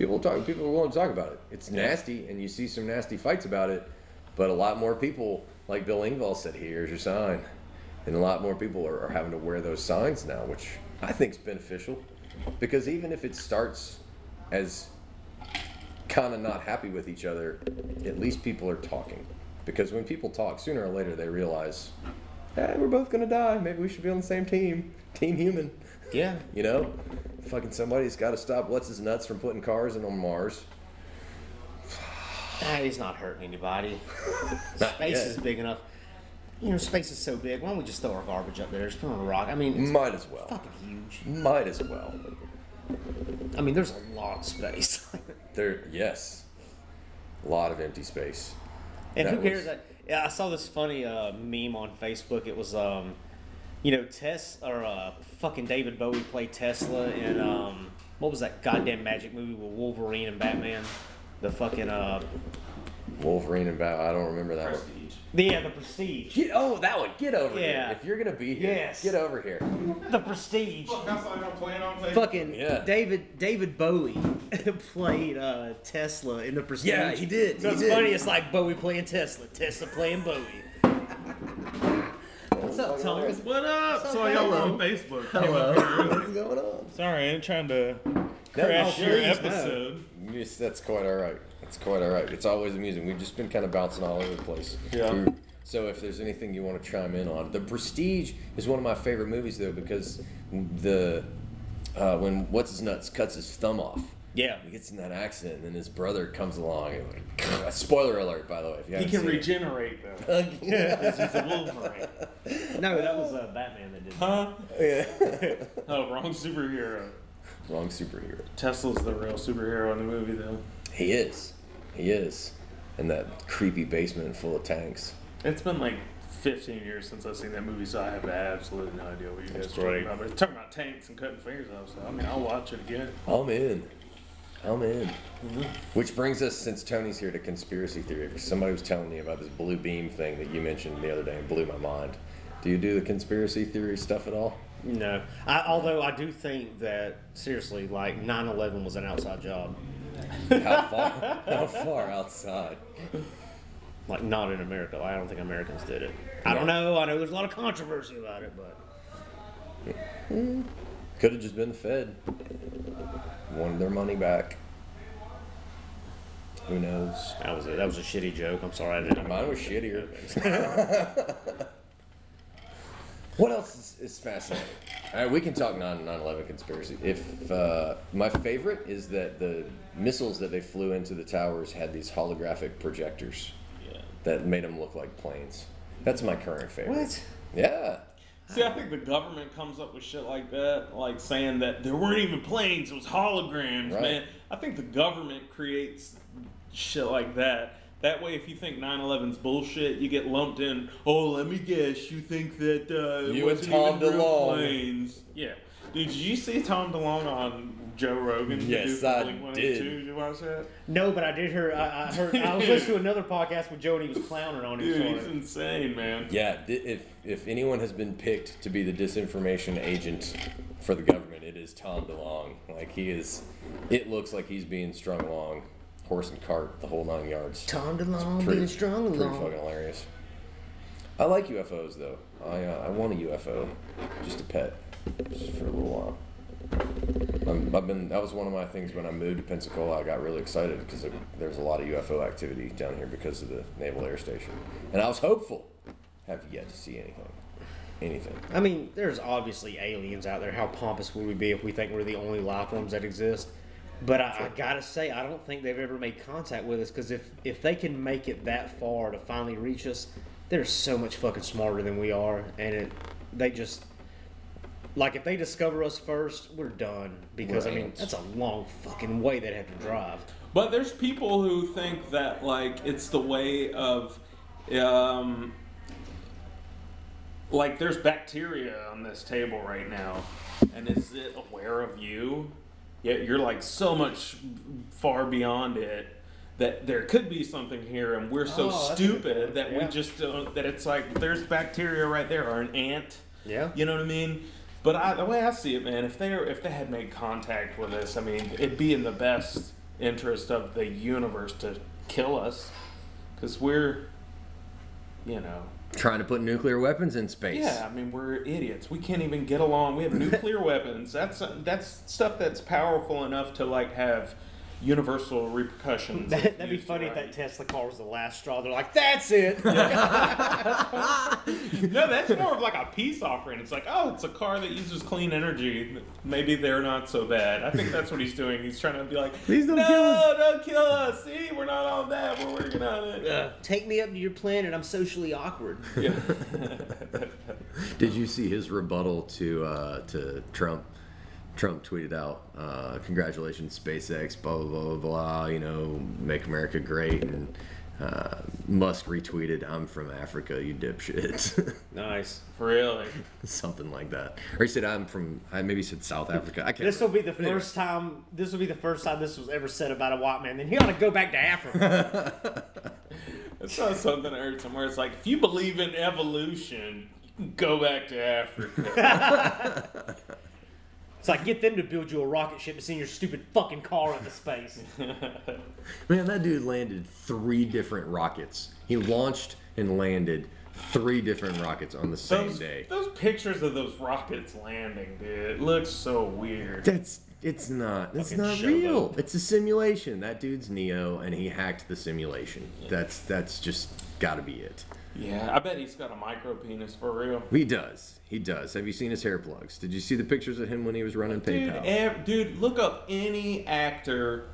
people talk people are willing to talk about it. It's nasty, and you see some nasty fights about it, but a lot more people, like Bill Engvall said, "Here's your sign," and a lot more people are, are having to wear those signs now, which I think is beneficial, because even if it starts as kind of not happy with each other, at least people are talking. Because when people talk, sooner or later they realize, hey, we're both gonna die. Maybe we should be on the same team, team human. Yeah. You know, fucking somebody's got to stop what's his nuts from putting cars in on Mars. Ah, he's not hurting anybody. *laughs* Space yet. is big enough. You know, space is so big. Why don't we just throw our garbage up there? Just on a rock. I mean, it's Might as well. fucking huge. Might as well. I mean, there's a lot of space. *laughs* There, yes, a lot of empty space. and That who cares? was- That yeah, I saw this funny uh, meme on Facebook. It was, um, you know, Tess or uh, fucking David Bowie played Tesla in um, what was that goddamn magic movie with Wolverine and Batman? The fucking uh, Wolverine and Bat. I don't remember that one. Prestige. yeah, the Prestige. Get oh that one. Get over Yeah. here. If you're gonna be here, Yes. get over here. The Prestige. Fuck, that's all I'm playing on Facebook. Fucking Yeah. David David Bowie *laughs* played uh, Tesla in the Prestige. Yeah, he did, So he it's did. funny. It's like Bowie playing Tesla, Tesla playing Bowie. *laughs* That's up, fucking Tom? What up? So, y'all hello. on Facebook. Hello. What's going on? Sorry, I'm trying to crash your episode. Yes, that's quite all right. That's quite all right. It's always amusing. We've just been kind of bouncing all over the place. Yeah. We're- So if there's anything you want to chime in on, The Prestige is one of my favorite movies though because the uh, when what's his nuts cuts his thumb off. Yeah. He gets in that accident, and then his brother comes along. And like, *laughs* spoiler alert, by the way, if you He can seen it. regenerate though. *laughs* Because *laughs* he's a Wolverine. No, that was uh, Batman that did. that. Huh? Yeah. Oh, wrong superhero. Wrong superhero. Tesla's the real superhero in the movie though. He is. He is. In that creepy basement full of tanks. It's been like 15 years since I've seen that movie, so I have absolutely no idea what you guys are talking about. But it's talking about tanks and cutting fingers off, so I mean, I'll watch it again. I'm in. I'm in. Mm-hmm. Which brings us, since Tony's here, to conspiracy theory. Because Somebody was telling me about this blue beam thing that you mentioned the other day and blew my mind. Do you do the conspiracy theory stuff at all? No, I, although I do think that seriously, like 9/11 was an outside job. How *laughs* far? how far outside? Like not in America. I don't think Americans did it. I don't know. I know there's a lot of controversy about it, but Could have just been the Fed. Wanted their money back. Who knows? that was a, that was a shitty joke. I'm sorry. I didn't. Mine was shittier. *laughs* what else is, is fascinating? All right, we can talk 9 11 conspiracy. If uh, my favorite is that the missiles that they flew into the towers had these holographic projectors Yeah. that made them look like planes. That's my current favorite. What? Yeah. See, I think the government comes up with shit like that, like saying that there weren't even planes, it was holograms, Right. man. I think the government creates shit like that. That way, if you think 9 11's bullshit, you get lumped in. Oh, let me guess, you think that uh, it You and Tom even real planes. Yeah. Dude, did you see Tom DeLonge on Joe Rogan? Yes, do I Blink-182? did. Did you watch that? No, but I did hear. I, I heard. I was *laughs* listening to another podcast with Joe, and he was clowning on him. Dude, he's it. insane, man. Yeah, if if anyone has been picked to be the disinformation agent for the government, it is Tom DeLonge. Like he is, it looks like he's being strung along, horse and cart, the whole nine yards. Tom DeLonge Pretty- being strong Pretty fucking hilarious. I like UFOs though. I uh, I want a UFO, just a pet, just for a little while. I'm, I've been that was one of my things when I moved to Pensacola. I got really excited because there's a lot of UFO activity down here because of the Naval Air Station, and I was hopeful. Have yet to see anything, anything. I mean, there's obviously aliens out there. How pompous would we be if we think we're the only life forms that exist? But I, I gotta say, I don't think they've ever made contact with us because if if they can make it that far to finally reach us, they're so much fucking smarter than we are, and it they just like if they discover us first, we're done because I mean that's a long fucking way they'd have to drive. But there's people who think that like it's the way of, um, like there's bacteria on this table right now, and is it aware of you? Yet you're like so much far beyond it that there could be something here, and we're so Oh, that's a good stupid that Yeah. we just don't. That it's like there's bacteria right there, or an ant. Yeah. You know what I mean? But I, the way I see it, man, if they are, if they had made contact with us, I mean, it'd be in the best interest of the universe to kill us, because we're, you know, Trying to put nuclear weapons in space. yeah. I mean, we're idiots. We can't even get along. We have nuclear *laughs* weapons. That's that's stuff that's powerful enough to like have universal repercussions. That, that'd be used funny if that Tesla car was the last straw. They're like, that's it. *laughs* no, that's more of like a peace offering. It's like, oh, it's a car that uses clean energy. Maybe they're not so bad. I think that's what he's doing. He's trying to be like, Please don't no, kill us." don't kill us. See, we're not on that. We're working on it. Uh, take me up to your planet. I'm socially awkward. Yeah. *laughs* Did you see his rebuttal to uh, to Trump? Trump tweeted out, uh, "Congratulations, SpaceX, blah blah blah blah blah. You know, make America great." And uh, Musk retweeted, "I'm from Africa, you dipshits," *laughs* Nice. really? something like that. Or he said, "I'm from," I maybe he said South Africa. I can't. This will be the But anyway. first time. This will be the first time this was ever said about a white man. Then he ought to go back to Africa. *laughs* It's not something I heard somewhere. It's like, if you believe in evolution, you can go back to Africa. *laughs* it's like get them to build you a rocket ship and send your stupid fucking car into space. *laughs* Man, that dude landed three different rockets. He launched and landed three different rockets on the same Those, day. those pictures of those rockets landing, dude, it looks so weird. That's it's not. It's Fucking not showboat. real. It's a simulation. That dude's Neo, and he hacked the simulation. That's that's just got to be it. Yeah, I bet he's got a micro penis for real. He does. He does. Have you seen his hair plugs? Did you see the pictures of him when he was running Dude, PayPal? ev- dude, look up any actor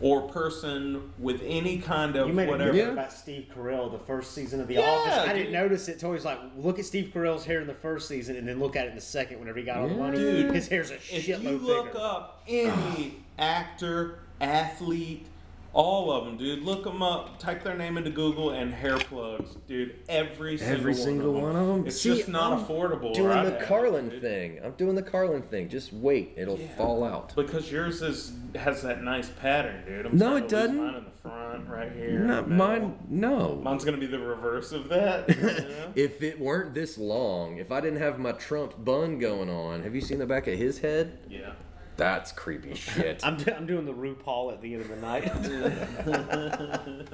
or person with any kind of You made a whatever. joke Yeah. about Steve Carell the first season of The Yeah, Office. I dude. didn't notice it until he was like, look at Steve Carell's hair in the first season, and then look at it in the second whenever he got all the money. Dude, his hair's a shitload bigger. If you look bigger. up any *sighs* actor, athlete, all of them, dude, look them up. Type their name into Google and hair plugs, dude. Every single Every single one one of them. It's See, just not I'm affordable. Doing right? the Carlin thing. I'm doing the Carlin thing. Just wait. It'll Yeah. fall out. Because yours is has that nice pattern, dude. I'm No, it doesn't. Mine in the front, right here. Not mine. No. Mine's gonna be the reverse of that. *laughs* yeah. If it weren't this long, if I didn't have my Trump bun going on, have you seen the back of his head? yeah. That's creepy shit. *laughs* I'm, do- I'm doing the RuPaul at the end of the night.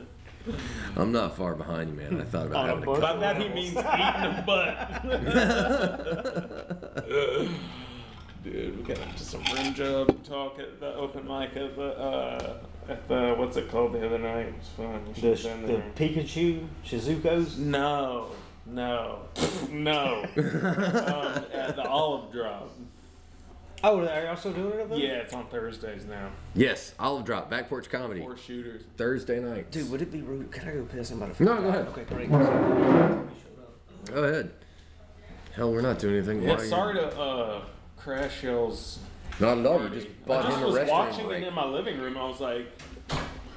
*laughs* I'm not far behind you, man. I thought about On having a bush? By that he means eating a butt. *laughs* Dude, we got into some rim job talk at the open mic at the uh, at the what's it called the other night? It was fun. The, should the. Pikachu Shizuko's. No, no, no. um, at the Olive Drop. Oh, are y'all still doing it? Over there? Yeah, it's on Thursdays now. Yes, Olive Drop, Back Porch Comedy, Four shooters. Thursday night. Dude, would it be rude? Could I go piss? I'm about to. No, go ahead. Okay, great. Go ahead. Hell, we're not doing anything. Yeah, Why are you- sorry to uh, crash y'all's Not at all. We party. just bought I just him a was restaurant watching break. it in my living room. I was like,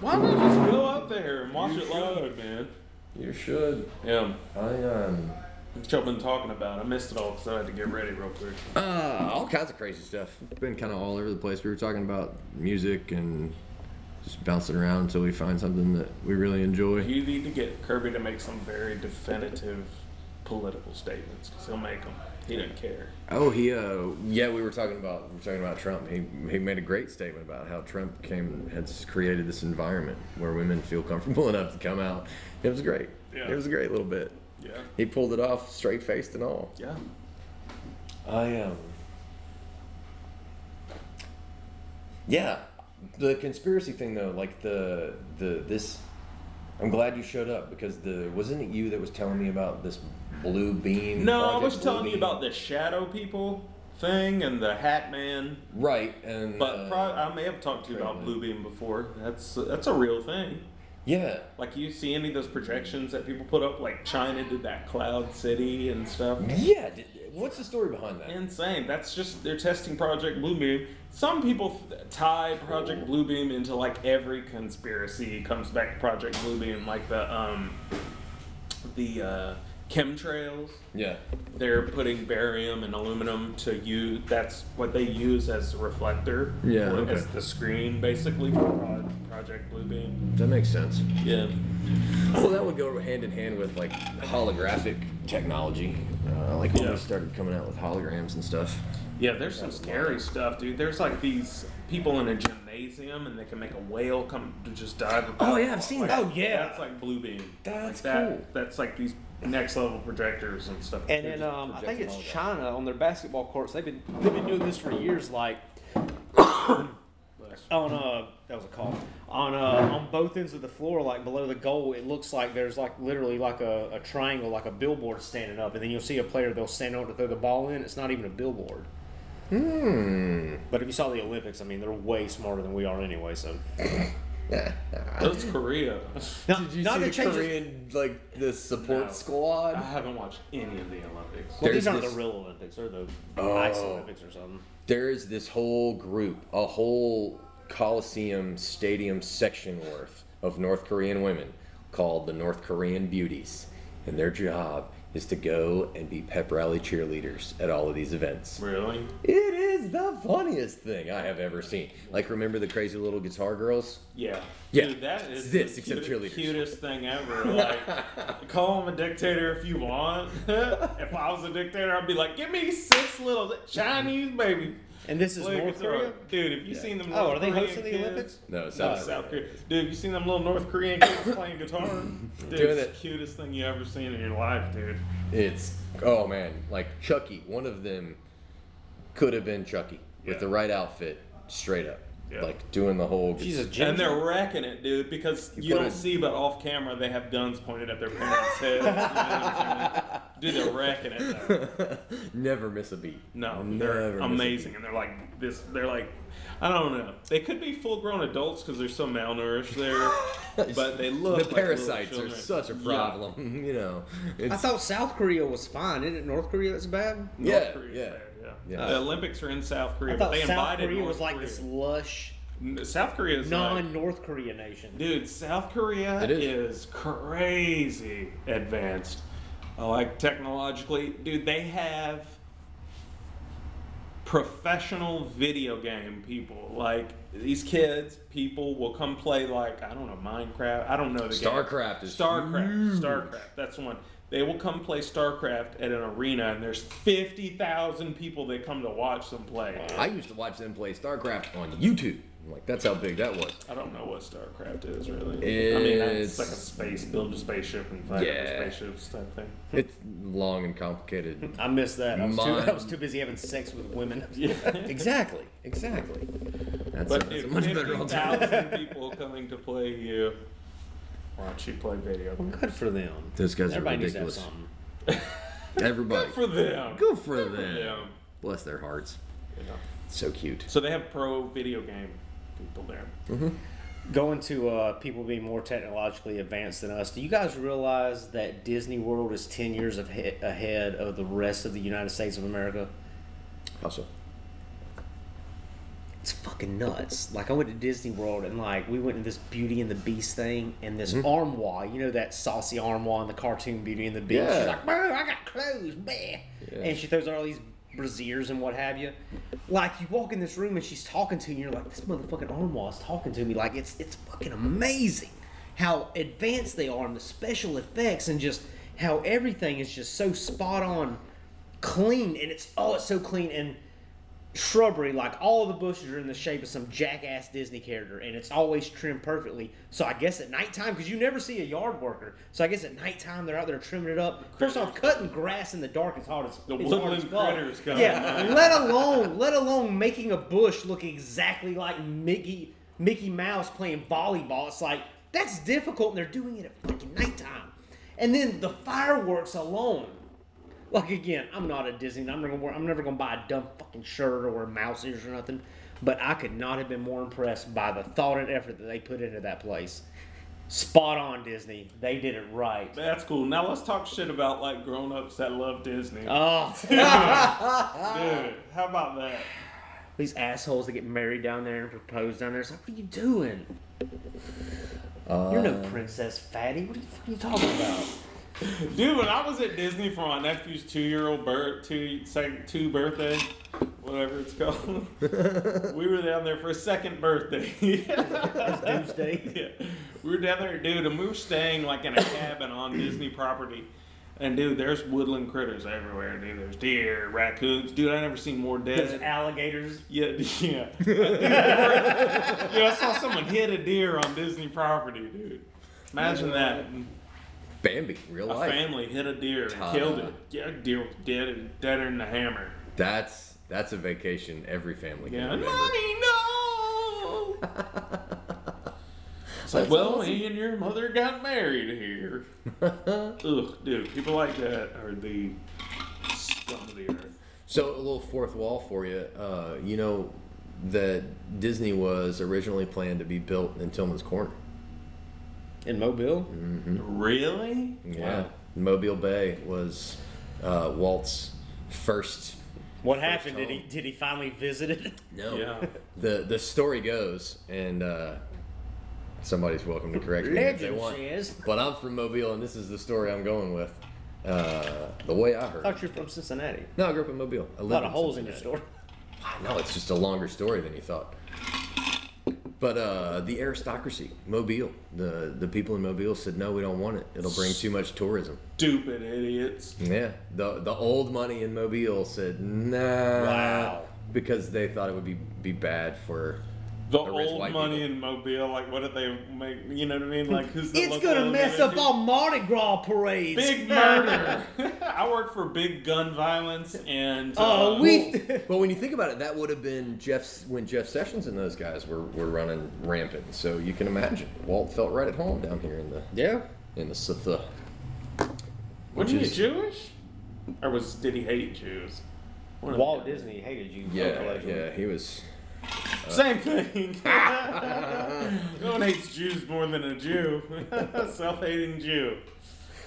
why don't we just go up there and watch You it live, man? You should. Yeah. I um. What y'all been talking about? I missed it all because I had to get ready real quick. Uh, all kinds of crazy stuff. It's been kind of all over the place. We were talking about music and just bouncing around until we find something that we really enjoy. You need to get Kirby to make some very definitive political statements because he'll make them. He doesn't care. Oh, he uh, yeah, we were talking about we were talking about Trump. He he made a great statement about how Trump came has created this environment where women feel comfortable *laughs* enough to come out. It was great. Yeah. It was a great little bit. Yeah. He pulled it off straight faced and all. Yeah. I um. Yeah, the conspiracy thing though, like the the this. I'm glad you showed up because the wasn't it you that was telling me about this blue beam? No, I was Blue telling you about the shadow people thing and the Hat Man. right and But uh, pro- I may have talked to you about Blue Beam before. That's that's a real thing. Yeah. Like you see any of those projections that people put up, like China did that Cloud City and stuff. Yeah, what's the story behind that? Insane. That's just they're testing Project Bluebeam. Some people tie Project Bluebeam into like every conspiracy comes back to Project Bluebeam, like the um the uh, chemtrails. Yeah, They're putting barium and aluminum to use. That's what they use as a reflector. Yeah, for- okay. As the screen, basically for Pro- Project Bluebeam. that makes sense. Yeah. Well, that would go hand in hand with like holographic technology, uh, like when Yeah. we started coming out with holograms and stuff. Yeah, there's some scary stuff, dude. There's like these people in a gymnasium, and they can make a whale come to just dive. Oh, yeah, I've seen like, that. Oh, yeah. that's like blue beam. That's like that, cool. That's like these next level projectors and stuff. And then um, I think it's. China on their basketball courts. They've been they've been doing this for years. Like on uh that was a call on uh on both ends of the floor, like below the goal, it looks like there's like literally like a, a triangle, like a billboard standing up, and then you'll see a player they'll stand on to throw the ball in. It's not even a billboard. Hmm. But if you saw the Olympics, I mean, they're way smarter than we are anyway. So That's Korea. now, Did you now see they the changed it- Korean like the support No. squad? I haven't watched any of the Olympics. Well, these There's aren't this- the real Olympics; they're the Oh. ice Olympics or something. There is this whole group, a whole Coliseum stadium section worth of North Korean women called the North Korean Beauties, and their job is to go and be pep rally cheerleaders at all of these events. Really? It is the funniest thing I have ever seen. Like, remember the crazy little guitar girls? Yeah. Yeah, Dude, that is this, the except cutest, cheerleaders. cutest thing ever. *laughs* Like, call him a dictator if you want. *laughs* if I was a dictator, I'd be like, give me six little Chinese baby. And this is Play North. Korea. Dude, have you seen them? Oh, North are they Korean hosting the kids? Olympics? No, No, South, South Korea. Dude, have you seen them little North Korean kids *laughs* playing guitar? Dude, Doing it's it. the cutest thing you ever seen in your life, dude. It's oh man, like Chucky. One of them could have been Chucky with the right outfit, straight up, Yeah. like doing the whole. She's a And they're wrecking it, dude, because you, put don't it- see, but off camera they have guns pointed at their parents' heads. You know what I'm saying? Dude, they're wrecking it. Though. *laughs* Never miss a beat. No, Never they're amazing, and they're like this. They're like, I don't know. They could be full-grown adults because they're so malnourished there, *laughs* but they look. The like parasites are such a Yeah. problem. *laughs* You know, it's, I thought South Korea was fine. Isn't it North Korea that's bad? North Yeah, Korea's yeah. bad, yeah. Yeah. The Olympics are in South Korea, I but they South invited Korea North was like Korea. this lush, South Korea is like, non-North Korea nation. Dude, South Korea It is. is. crazy advanced. Like technologically, dude, they have professional video game people. Like these kids, people will come play like I don't know Minecraft. I don't know the game. StarCraft is Starcraft. huge. Starcraft. That's the one. They will come play StarCraft at an arena, and there's fifty thousand people that come to watch them play. I used to watch them play StarCraft on YouTube. Like that's how big that was. I don't know what StarCraft is really. I mean, it's It's- like a space, build a spaceship and fight Yeah. other spaceships type thing. It's long and complicated. *laughs* I missed that. I was, too, I was too busy having sex with women. *laughs* Yeah. *laughs* exactly, exactly. That's, But a, that's a much better fifty alternative. thousand people coming to play you. Watch you play video. Well, good for them. Those guys are Everybody needs to have ridiculous. something. *laughs* Everybody, Good for them. good for Good them. them. Bless their hearts. You know. So cute. So they have pro video game people there. Going to uh, people being more technologically advanced than us, do you guys realize that Disney World is 10 years ahead of the rest of the United States of America? How so? It's fucking nuts. Like, I went to Disney World and, like, we went to this Beauty and the Beast thing, and this mm-hmm. armoire, you know, that saucy armoire in the cartoon Beauty and the Beast? Yeah. She's like, "Boo, I got clothes, bleh." Yeah. And she throws out all these brassieres and what have you. Like, you walk in this room and she's talking to you, and you're like, this motherfucking armoire is talking to me. Like, it's, it's fucking amazing how advanced they are and the special effects and just how everything is just so spot on clean and it's oh it's so clean and shrubbery like all the bushes are in the shape of some jackass disney character and it's always trimmed perfectly. So i guess at nighttime because you never see a yard worker so i guess at nighttime they're out there trimming it up. First off cutting grass in the dark is hard as The woodland critters come. yeah *laughs* let alone let alone making a bush look exactly like mickey mickey mouse playing volleyball. It's like that's difficult and they're doing it at fucking nighttime. And then the fireworks alone like again, I'm not a Disney. I'm never gonna wear, I'm never gonna buy a dumb fucking shirt or wear mouse ears or nothing. But I could not have been more impressed by the thought and effort that they put into that place. Spot on, Disney. They did it right. That's cool. Now let's talk shit about like grown ups that love Disney. Oh, *laughs* Dude, how about that? these assholes that get married down there and propose down there. It's like, what are you doing? You're no uh. princess, fatty. What are you, what are you talking about? Dude, when I was at Disney for my nephew's two year old birth, two second two birthday, whatever it's called, *laughs* we were down there for a second birthday. Tuesday. *laughs* yeah. We were down there, dude, and we were staying like in a cabin on Disney property. And dude, there's woodland critters everywhere, dude. There's deer, raccoons. Dude, I never seen more There's dead. alligators. Yeah, *laughs* yeah. Dude, I saw someone hit a deer on Disney property, dude. Imagine that. Bambi, real A life. family hit a deer and Ta-da. killed it. Yeah, deer was dead and deader than a hammer. That's that's a vacation every family can Yeah, remember. money, no. It's like, That's well, awesome. me and your mother got married here. *laughs* Ugh, dude, people like that are the scum of the earth. So a little fourth wall for you. Uh, you know that Disney was originally planned to be built in Tillman's Corner. In Mobile? Really? Yeah, Wow. Mobile Bay was uh, Walt's first. What First happened? Did he did he finally visit it? *laughs* No. Yeah. The the story goes, and uh, somebody's welcome to correct me if they want. says. But I'm from Mobile, and this is the story I'm going with. Uh, the way I I heard. thought you were from Cincinnati. No, I grew up in Mobile. I A lot of holes in your Cincinnati. story. No, it's just a longer story than you thought. But uh, the aristocracy, Mobile, the the people in Mobile said no, we don't want it. It'll bring too much tourism. Stupid idiots. Yeah, the the old money in Mobile said nah. Wow. because they thought it would be be bad for The The old money people. in Mobile, like what did they make? You know what I mean? Like who's the It's gonna mess up all Mardi Gras parades. Big *laughs* murder. *laughs* I work for big gun violence and. Oh, uh, we. Well, *laughs* when you think about it, that would have been Jeff's when Jeff Sessions and those guys were, were running rampant. So you can imagine Walt felt right at home down here in the yeah. in the Sitha. Wasn't he Jewish? Or was did he hate Jews? Walt Disney hated Jews. Yeah, yeah, he was. Same thing. no one hates Jews more than a Jew. *laughs* Self-hating Jew.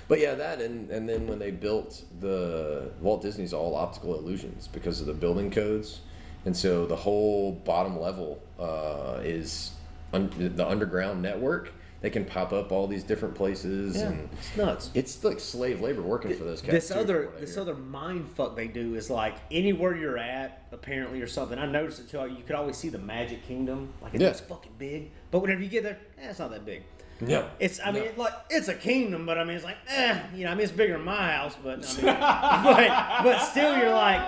But yeah, that and and then when they built the Walt Disney's all optical illusions because of the building codes, and so the whole bottom level uh, is un- the underground network. They can pop up all these different places, Yeah, and it's nuts. it's like slave labor working for those cats. This too, other this other mind fuck they do is like anywhere you're at, apparently or something. I noticed it too. You could always see the Magic Kingdom, like it Yeah. fucking big. But whenever you get there, eh, it's not that big. no, It's I mean like it's a kingdom, but I mean it's like eh, you know I mean it's bigger than my house, but I mean, *laughs* but, but still you're like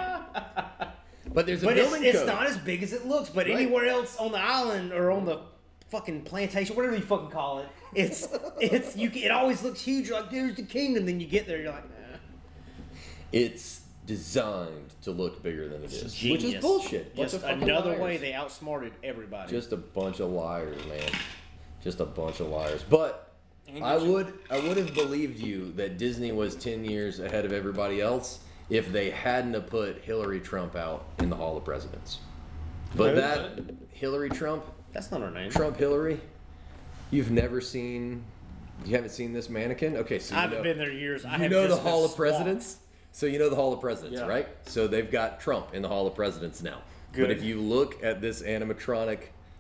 but there's a but it's, building it's code. not as big as it looks. But Right. anywhere else on the island or on the fucking plantation, whatever you fucking call it, it's *laughs* it's you. It always looks huge. You're like there's the kingdom. Then you get there, you're like. Eh. It's designed to look bigger than it is, which is bullshit. Bunch Just of fucking another liars. way they outsmarted everybody. Just a bunch of liars, man. Just a bunch of liars. But I would I would have believed you that Disney was ten years ahead of everybody else if they hadn't have put Hillary Trump out in the Hall of Presidents. But Who? that Hillary Trump, That's not her name. Trump Hillary, you've never seen you haven't seen this mannequin? Okay, so I haven't know, been there years. I you have know the Hall of swamped. Presidents? So you know the Hall of Presidents, Yeah. right? So they've got Trump in the Hall of Presidents now. Good. But if you look at this animatronic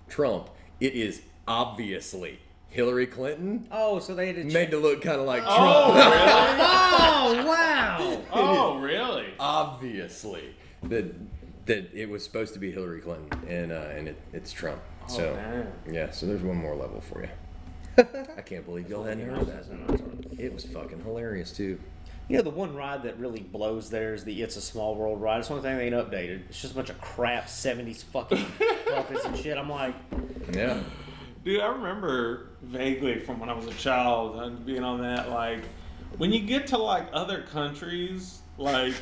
Trump, it is obviously Hillary Clinton Oh, so they had to made check. to look kind of like Trump. Oh, Oh wow! *laughs* oh, really? obviously that that it was supposed to be Hillary Clinton and uh, and it, it's Trump. Oh, so Oh, man. yeah, so there's one more level for you. *laughs* I can't believe y'all hadn't heard that. It was fucking hilarious too. You know the one ride that really blows there is the It's a Small World ride. It's the only thing they ain't updated. It's just a bunch of crap '70s fucking *laughs* puppets and shit. I'm like, Yeah. Dude, I remember vaguely from when I was a child and being on that. Like, when you get to like other countries, like,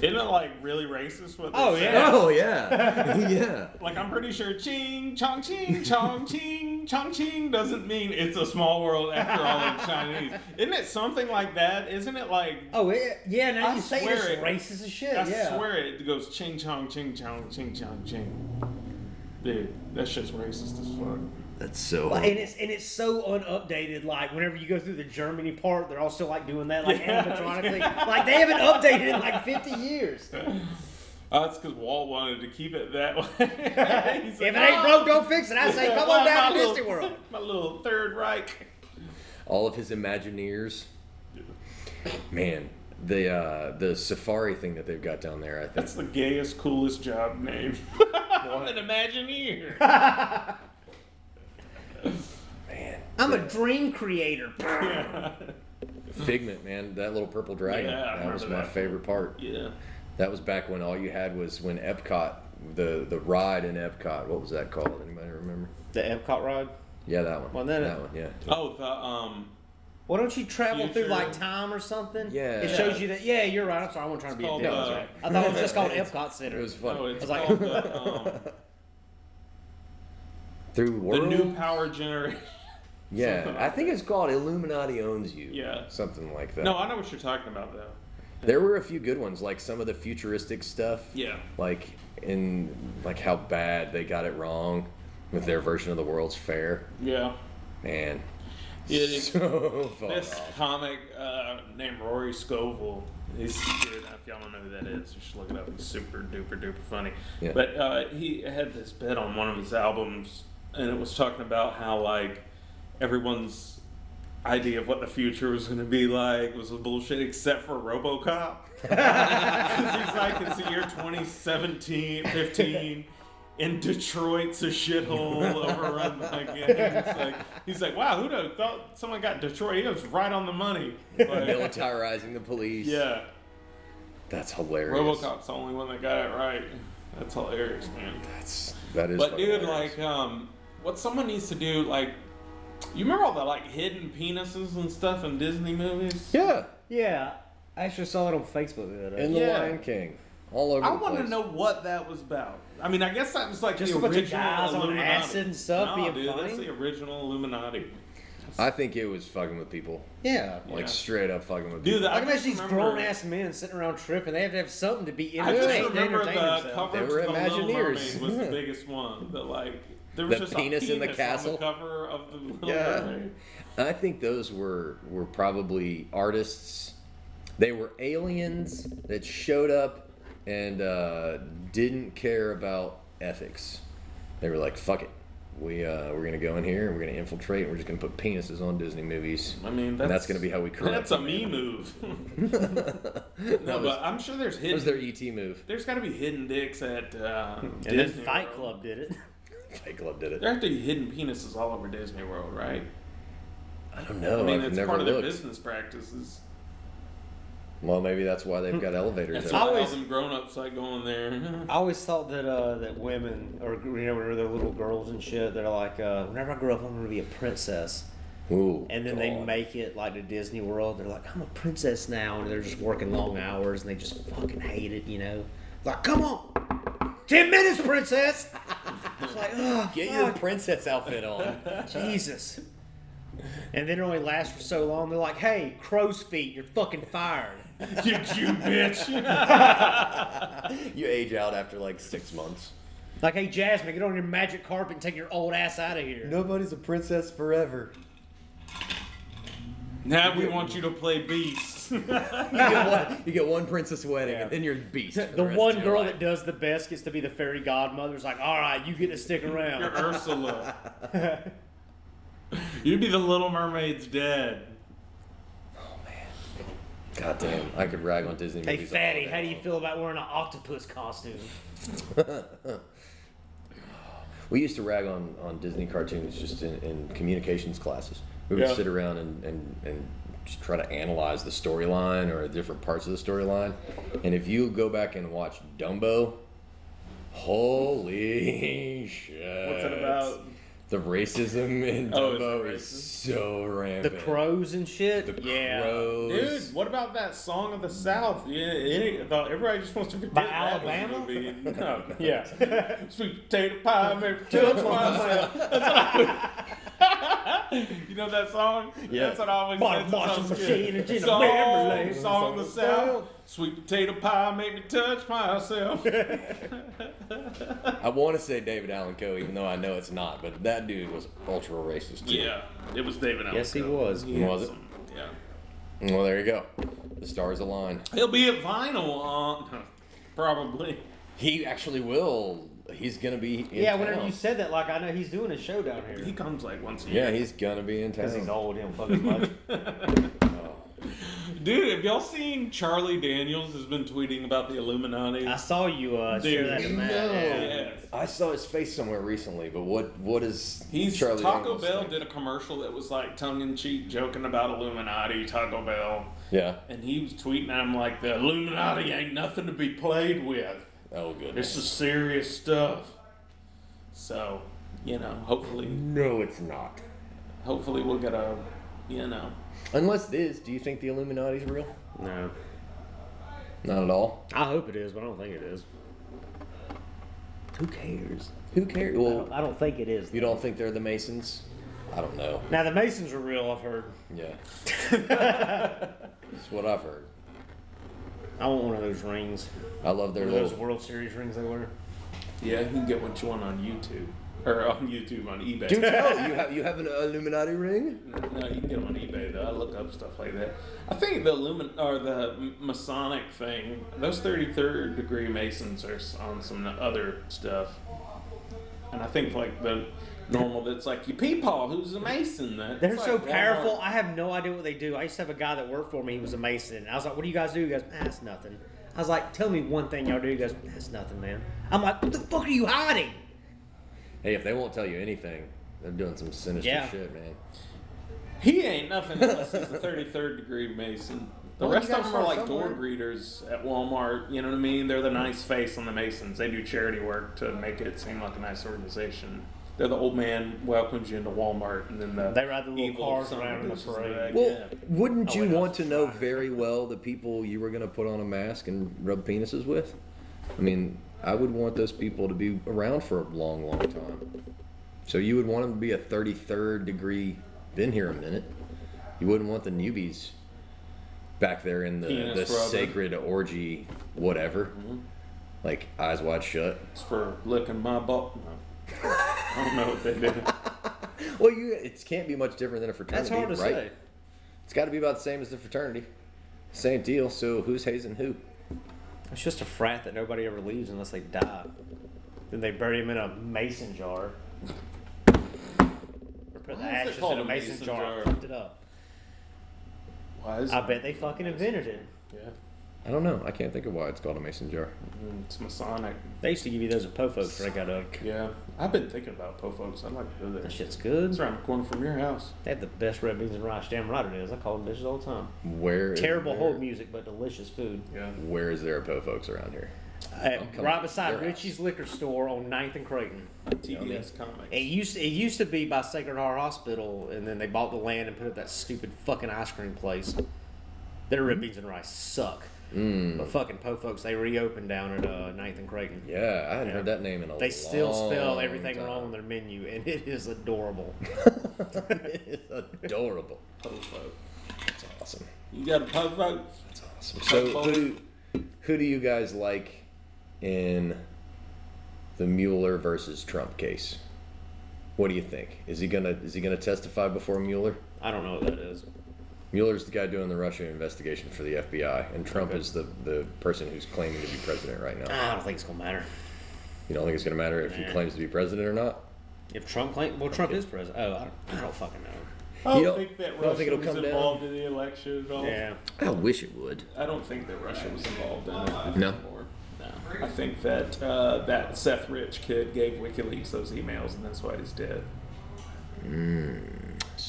isn't it like really racist? What they Oh, say? yeah. Oh yeah. *laughs* yeah. Like, I'm pretty sure ching, chong, ching, chong, ching, chong, ching doesn't mean it's a small world after all in *laughs* Chinese. Isn't it something like that? Isn't it like, oh it, yeah. Now I you say swear it's it. racist as shit. I yeah. swear it goes ching, chong, ching, chong, ching, chong, ching. Dude, that shit's racist as fuck. That's so. Like, and it's and it's so unupdated. Like whenever you go through the Germany part, they're all still like doing that, like Yeah. animatronically. like they haven't updated in like 50 years. Oh, that's because Walt wanted to keep it that *laughs* way. He's If like, it ain't "Oh, broke, don't fix it. I say, come on down to little- Disney World. *laughs* My little Third Reich. all of his Imagineers. Man, the uh, the safari thing that they've got down there, I think. That's the gayest, coolest job name. I'm *laughs* an Imagineer. Man, I'm a dream creator. *laughs* Figment, man, that little purple dragon. Yeah, I that was my remember that. favorite part. yeah. That was back when all you had was when Epcot, the the ride in Epcot. What was that called? Anybody remember? The Epcot ride. Yeah, that one. Well, then- that one. Yeah. Oh, the um. Why don't you travel through Future- like time or something? Yeah. It shows you that. Yeah, you're right. I'm sorry. I wasn't trying to be a called, dick. uh, That's right. I thought it was just called *laughs* Epcot Center. It was fun. Oh, it's I was like- called the, *laughs* um, Through the new power generation. *laughs* yeah, something I like think it's called Illuminati owns you. Yeah. Something like that. No, I know what you're talking about though. There were a few good ones, like some of the futuristic stuff. Yeah. Like in like how bad they got it wrong with their version of the World's Fair. Yeah. Man. Is- *laughs* so far This off. comic uh, named Rory Scovel. He's dude, if y'all don't know who that is, you should look it up. He's super duper duper funny. Yeah. But uh, he had this bit on one of his albums, and it was talking about how like everyone's idea of what the future was going to be like was bullshit, except for RoboCop. *laughs* He's like, it's the year 2017, 15. And Detroit's a shithole overrun by gangs. Like he's like, wow, who'd have thought someone got Detroit? He was right on the money. Like, militarizing the police. yeah, That's hilarious. RoboCop's the only one that got it right. That's hilarious, man. That's that is. But dude, hilarious. like, um, what someone needs to do, like, you remember all the like hidden penises and stuff in Disney movies? yeah, Yeah, I actually saw it on Facebook the other day. in the Yeah. Lion King, all over. I the want to place. know what that was about. I mean, I guess that was like Just the a bunch of original guys on Illuminati. acid and stuff no, being dude, that's funny? the original Illuminati. I think it was fucking with people, Yeah. like Yeah. straight up fucking with Dude, people. I I can just imagine these remember- grown ass men sitting around tripping. They have to have something to be I just entertained. to remember entertain the themselves. cover They to were the Little Imagineers. Mermaid was the *laughs* biggest one. That like there was The just penis a in the castle? on the cover of the Little Yeah. Mermaid. I think those were were probably artists. They were aliens that showed up and uh, didn't care about ethics. They were like, "Fuck it, we uh, we're gonna go in here and we're gonna infiltrate and we're just gonna put penises on Disney movies." I mean, And that's, that's gonna be how we corrupt. That's a them, me move. *laughs* *laughs* No, was, but I'm sure there's that hidden. was their ET move. There's got to be hidden dicks at uh, And Disney then Fight World. Club did it. *laughs* *laughs* Fight Club did it. There have to be hidden penises all over Disney World, right? I don't know. I mean, I've it's never part of their looked. business practices. Well, maybe that's why they've got elevators. That's there. why all always- them grown-ups like going there. *laughs* I always thought that uh, that women or you know whenever they're little girls and shit, they're like, uh, whenever I grow up, I'm gonna be a princess. Ooh, And then they God. make it like to Disney World. They're like, I'm a princess now, and they're just working long hours, and they just fucking hate it, you know. Like, come on, ten minutes, princess. it's like, oh, Get your princess outfit on. Jesus. And then it only lasts for so long. They're like, hey, crow's feet, you're fucking fired. *laughs* you Jew bitch. you age out after like six months. Like, hey, Jasmine, get on your magic carpet and take your old ass out of here. Nobody's a princess forever. now we want you to play Beast. You get one, you get one princess wedding, Yeah. and then you're beast. for The rest one of your girl life. that does the best gets to be the fairy godmother. It's like, all right, you get to stick around. You're around. Ursula. *laughs* You'd be the Little Mermaid's dad. Oh, God damn, I could rag on Disney Hey, movies. all fatty, how do you feel about wearing an octopus costume? *laughs* We used to rag on, on Disney cartoons just in, in communications classes. We would Yeah. sit around and, and, and just try to analyze the storyline or different parts of the storyline. And if you go back and watch Dumbo, holy shit. What's it about? The racism in Oh, it's Dumbo is so so The crows and shit? The yeah. crows. Dude, what about that song of the South? Yeah, it, everybody just wants to forget By that Alabama? movie. *laughs* No. Yeah. *laughs* Sweet potato pie, maybe touch myself. That's what I would- you know that song? Yeah. That's what I always Bought a say. since I washing was a machine kid. and in a song, Beverly. song of the South. Sweet potato pie, made me touch myself. I want to say David Allan Coe, even though I know it's not, but that dude was ultra racist too. yeah, it was David Allen. Yes, he Coe. was. had Was it? Yeah. Well, there you go. The stars align. He'll be at vinyl, uh, *laughs* probably. He actually will. He's gonna be. In Yeah, whenever town. you said that, like, I know he's doing a show down here. He comes like once a year. Yeah, he's gonna be in town. Because he's old, he don't fucking much. Oh. Dude, have y'all seen Charlie Daniels has been tweeting about the Illuminati? I saw you uh, share Dude, that to Matt. no. Yes. I saw his face somewhere recently, but what? What is He's Charlie Taco Daniels Bell think? did a commercial that was like tongue in cheek, joking about Illuminati, Taco Bell, Yeah. and he was tweeting at him like the Illuminati ain't nothing to be played with. Oh, good. This is serious stuff. So, you know, hopefully, No, it's not. hopefully we'll get a, you know, Unless it is, do you think the Illuminati's real? No. Not at all. I hope it is, but I don't think it is. Who cares? Who cares? I Well, don't, I don't think it is. you don't think they're the Masons? I don't know. Now, the Masons are real, I've heard. Yeah. *laughs* That's what I've heard. I want one of those rings. I love their One of those little. World Series rings they wear. yeah, you can get what you want on YouTube or on YouTube on eBay. Do *laughs* oh, tell you have you have an Illuminati ring? No, you can get them on eBay though. I look up stuff like that. I think the Lumin or the Masonic thing, those thirty third degree Masons are on some other stuff, and I think like the normal that's like your peepaw, who's a Mason. That They're so like Walmart. powerful. I have no idea what they do. I used to have a guy that worked for me. He was a mason. And I was like, "What do you guys do?" He goes, "Ah, "That's nothing." I was like, "Tell me one thing y'all do." He goes, "That's nothing, man." I'm like, "What the fuck are you hiding?" Hey, if they won't tell you anything, they're doing some sinister Yeah. shit, man. He ain't nothing unless he's a thirty third degree Mason. The Well, rest of them are start like door greeters at Walmart. You know what I mean? They're the nice face on the Masons. They do charity work to make it seem like a nice organization. They're the old man welcomes you into Walmart, and then the They ride the little evil cars son of around in the bitches in parade. back. Well, Yeah. wouldn't Oh, you wait, want it's to know fine. very well the people you were going to put on a mask and rub penises with? I mean, I would want those people to be around for a long, long time. So you would want them to be a 33rd degree, been here a minute. You wouldn't want the newbies back there in the, Penis the rubbing. sacred orgy, whatever. Mm-hmm. Like eyes wide shut. It's for licking my butt. No. *laughs* *laughs* I don't know what they do. *laughs* Well, you it can't be much different than a fraternity, That's hard to right? say. It's got to be about the same as the fraternity. Same deal. So who's hazing who? It's just a frat that nobody ever leaves unless they die. Then they bury him in a mason jar. Or put the Why is it ashes called in a a mason, mason jar, jar? and fucked it up. Why is I it? bet they fucking invented it. Yeah, I don't know. I can't think of why it's called a mason jar. Mm, it's Masonic. They used to give you those at Pofo's before I got up. Yeah, I've been thinking about Po folks. I'd like to go there. That shit's good. It's around the corner from your house. They have the best red beans and rice. Damn right it is. I call them dishes all the time. Where? Terrible there, hold music, but delicious food. Yeah. Where is there a po folks around here? Uh, At, right beside your house. Richie's Liquor Store on 9th and Creighton. TDS Comics. It used it used to be by Sacred Heart Hospital, and then they bought the land and put up that stupid fucking ice cream place. Their red hmm? beans and rice suck. Mm. But fucking po folks, they reopened down at uh, 9th and Creighton. Yeah, I hadn't Yeah. heard that name in a They still spell everything time. wrong on their menu, and it is adorable. *laughs* it's adorable. Po folk. It's awesome. You got a Po folks? That's awesome. So who who do you guys like in the Mueller versus Trump case? What do you think? Is he gonna is he gonna testify before Mueller? I don't know what that is. Mueller's the guy doing the Russia investigation for the FBI, and Trump is the, the person who's claiming to be president right now. I don't think it's gonna matter. You don't think it's going to matter if he claims to be president or not? If Trump claim, well, Trump is president. Oh, I don't, I don't fucking know. I don't don't- think that Russia think it'll was come down? involved in the election at all. Yeah, I wish it would. I don't think that Russia was involved in it No. anymore. No. I think that uh, that Seth Rich kid gave WikiLeaks those emails, and that's why he's dead.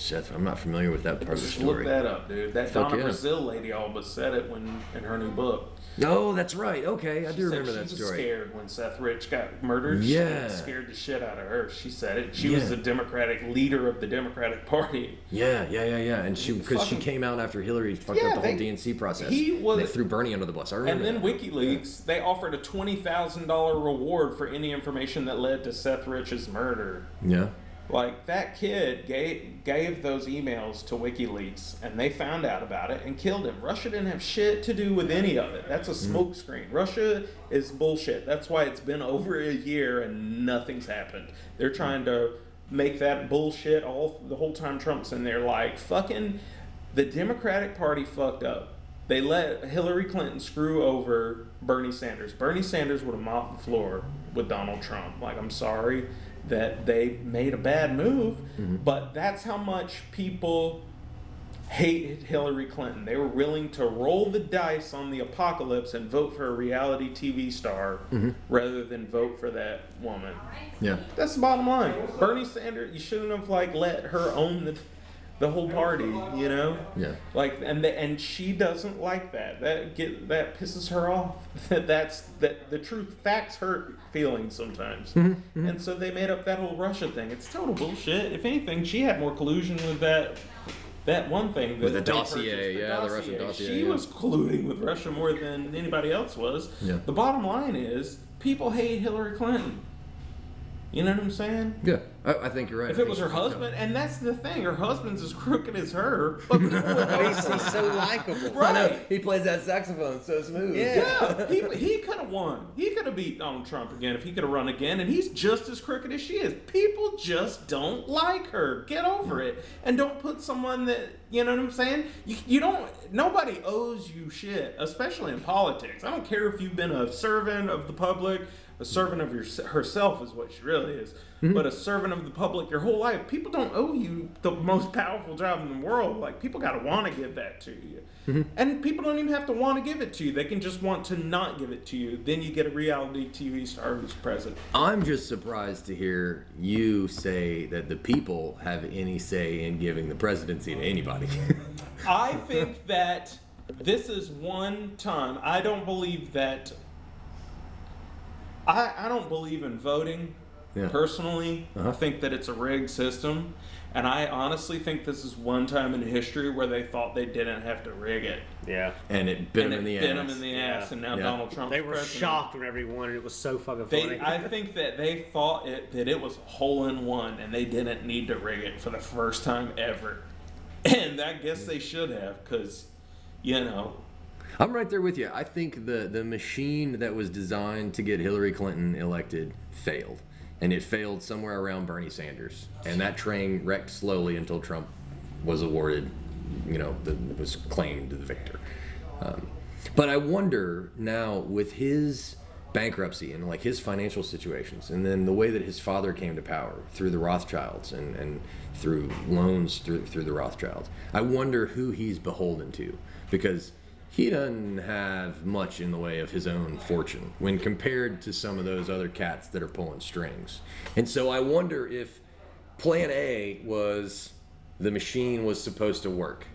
Seth, I'm not familiar with that part of the Just look story. that up, dude. That Fuck Donna yeah. Brazile lady all but said it when in her new book. Oh, that's right. Okay, I She do remember she that was story. scared when Seth Rich got murdered. Yeah. It scared the shit out of her. She said it. She was the Democratic leader of the Democratic Party. Yeah, yeah, yeah, yeah. And she because she came out after Hillary fucked Yeah, up the they- whole DNC process. he was- they threw Bernie under the bus. I And then that. WikiLeaks, they offered a twenty thousand dollar reward for any information that led to Seth Rich's murder. Yeah. Like that kid gave gave those emails to WikiLeaks, and they found out about it and killed him. Russia didn't have shit to do with any of it. That's a mm-hmm. smokescreen. Russia is bullshit. That's why it's been over a year and nothing's happened. They're mm-hmm. trying to make that bullshit all the whole time Trump's in there. Like fucking, the Democratic Party fucked up. They let Hillary Clinton screw over Bernie Sanders. Bernie Sanders would have mopped the floor with Donald Trump. Like, I'm sorry that they made a bad move, mm-hmm. but that's how much people hated Hillary Clinton. They were willing to roll the dice on the apocalypse and vote for a reality TV star mm-hmm. rather than vote for that woman. Yeah. That's the bottom line. Bernie Sanders, you shouldn't have like let her own the the whole party, you know? Yeah. Like and the, and she doesn't like that. That get that pisses her off. *laughs* That that's that the truth facts hurt feelings sometimes. Mm-hmm, And so they made up that whole Russia thing. It's total bullshit. If anything, she had more collusion with that that one thing With the dossier, purchased, yeah, the Russian dossier, She yeah. was colluding with Russia more than anybody else was. Yeah. The bottom line is people hate Hillary Clinton. You know what I'm saying? Yeah. I, I think you're right. If I it think was her she- husband, and that's the thing, her husband's as crooked as her, *laughs* but people would he's, he's so likable. I know. Right. He plays that saxophone so smooth. Yeah, he, he could have won. He could have beat Donald Trump again if he could have run again, and he's just as crooked as she is. People just don't like her. Get over it, and don't put someone that you know what I'm saying. You, you don't. Nobody owes you shit, especially in politics. I don't care if you've been a servant of the public. A servant of your, herself is what she really is, mm-hmm. but a servant of the public your whole life. People don't owe you the most powerful job in the world. Like people gotta want to give that to you. Mm-hmm. And people don't even have to want to give it to you. They can just want to not give it to you. Then you get a reality TV star who's president. I'm just surprised to hear you say that the people have any say in giving the presidency to anybody. I think that this is one time. I don't believe that. I I don't believe in voting. Yeah. Personally, Uh-huh. I think that it's a rigged system, and I honestly think this is one time in history where they thought they didn't have to rig it, Yeah. And it bit and him in it the bit ass. them in the Yeah. ass, and now Yeah. Donald Trump. They were shocked when everyone, and it was so fucking They, funny. I *laughs* think that they thought it, that it was a hole in one, and they didn't need to rig it for the first time ever. *clears throat* And I guess they should have, because, you know, I'm right there with you. I think the the machine that was designed to get Hillary Clinton elected failed, and it failed somewhere around Bernie Sanders, and that train wrecked slowly until Trump was awarded, you know, the, was claimed the victor. Um, but I wonder now with his bankruptcy and like his financial situations, and then the way that his father came to power through the Rothschilds and, and through loans through through the Rothschilds. I wonder who he's beholden to because he doesn't have much in the way of his own fortune when compared to some of those other cats that are pulling strings. And so I wonder if plan A was the machine was supposed to work.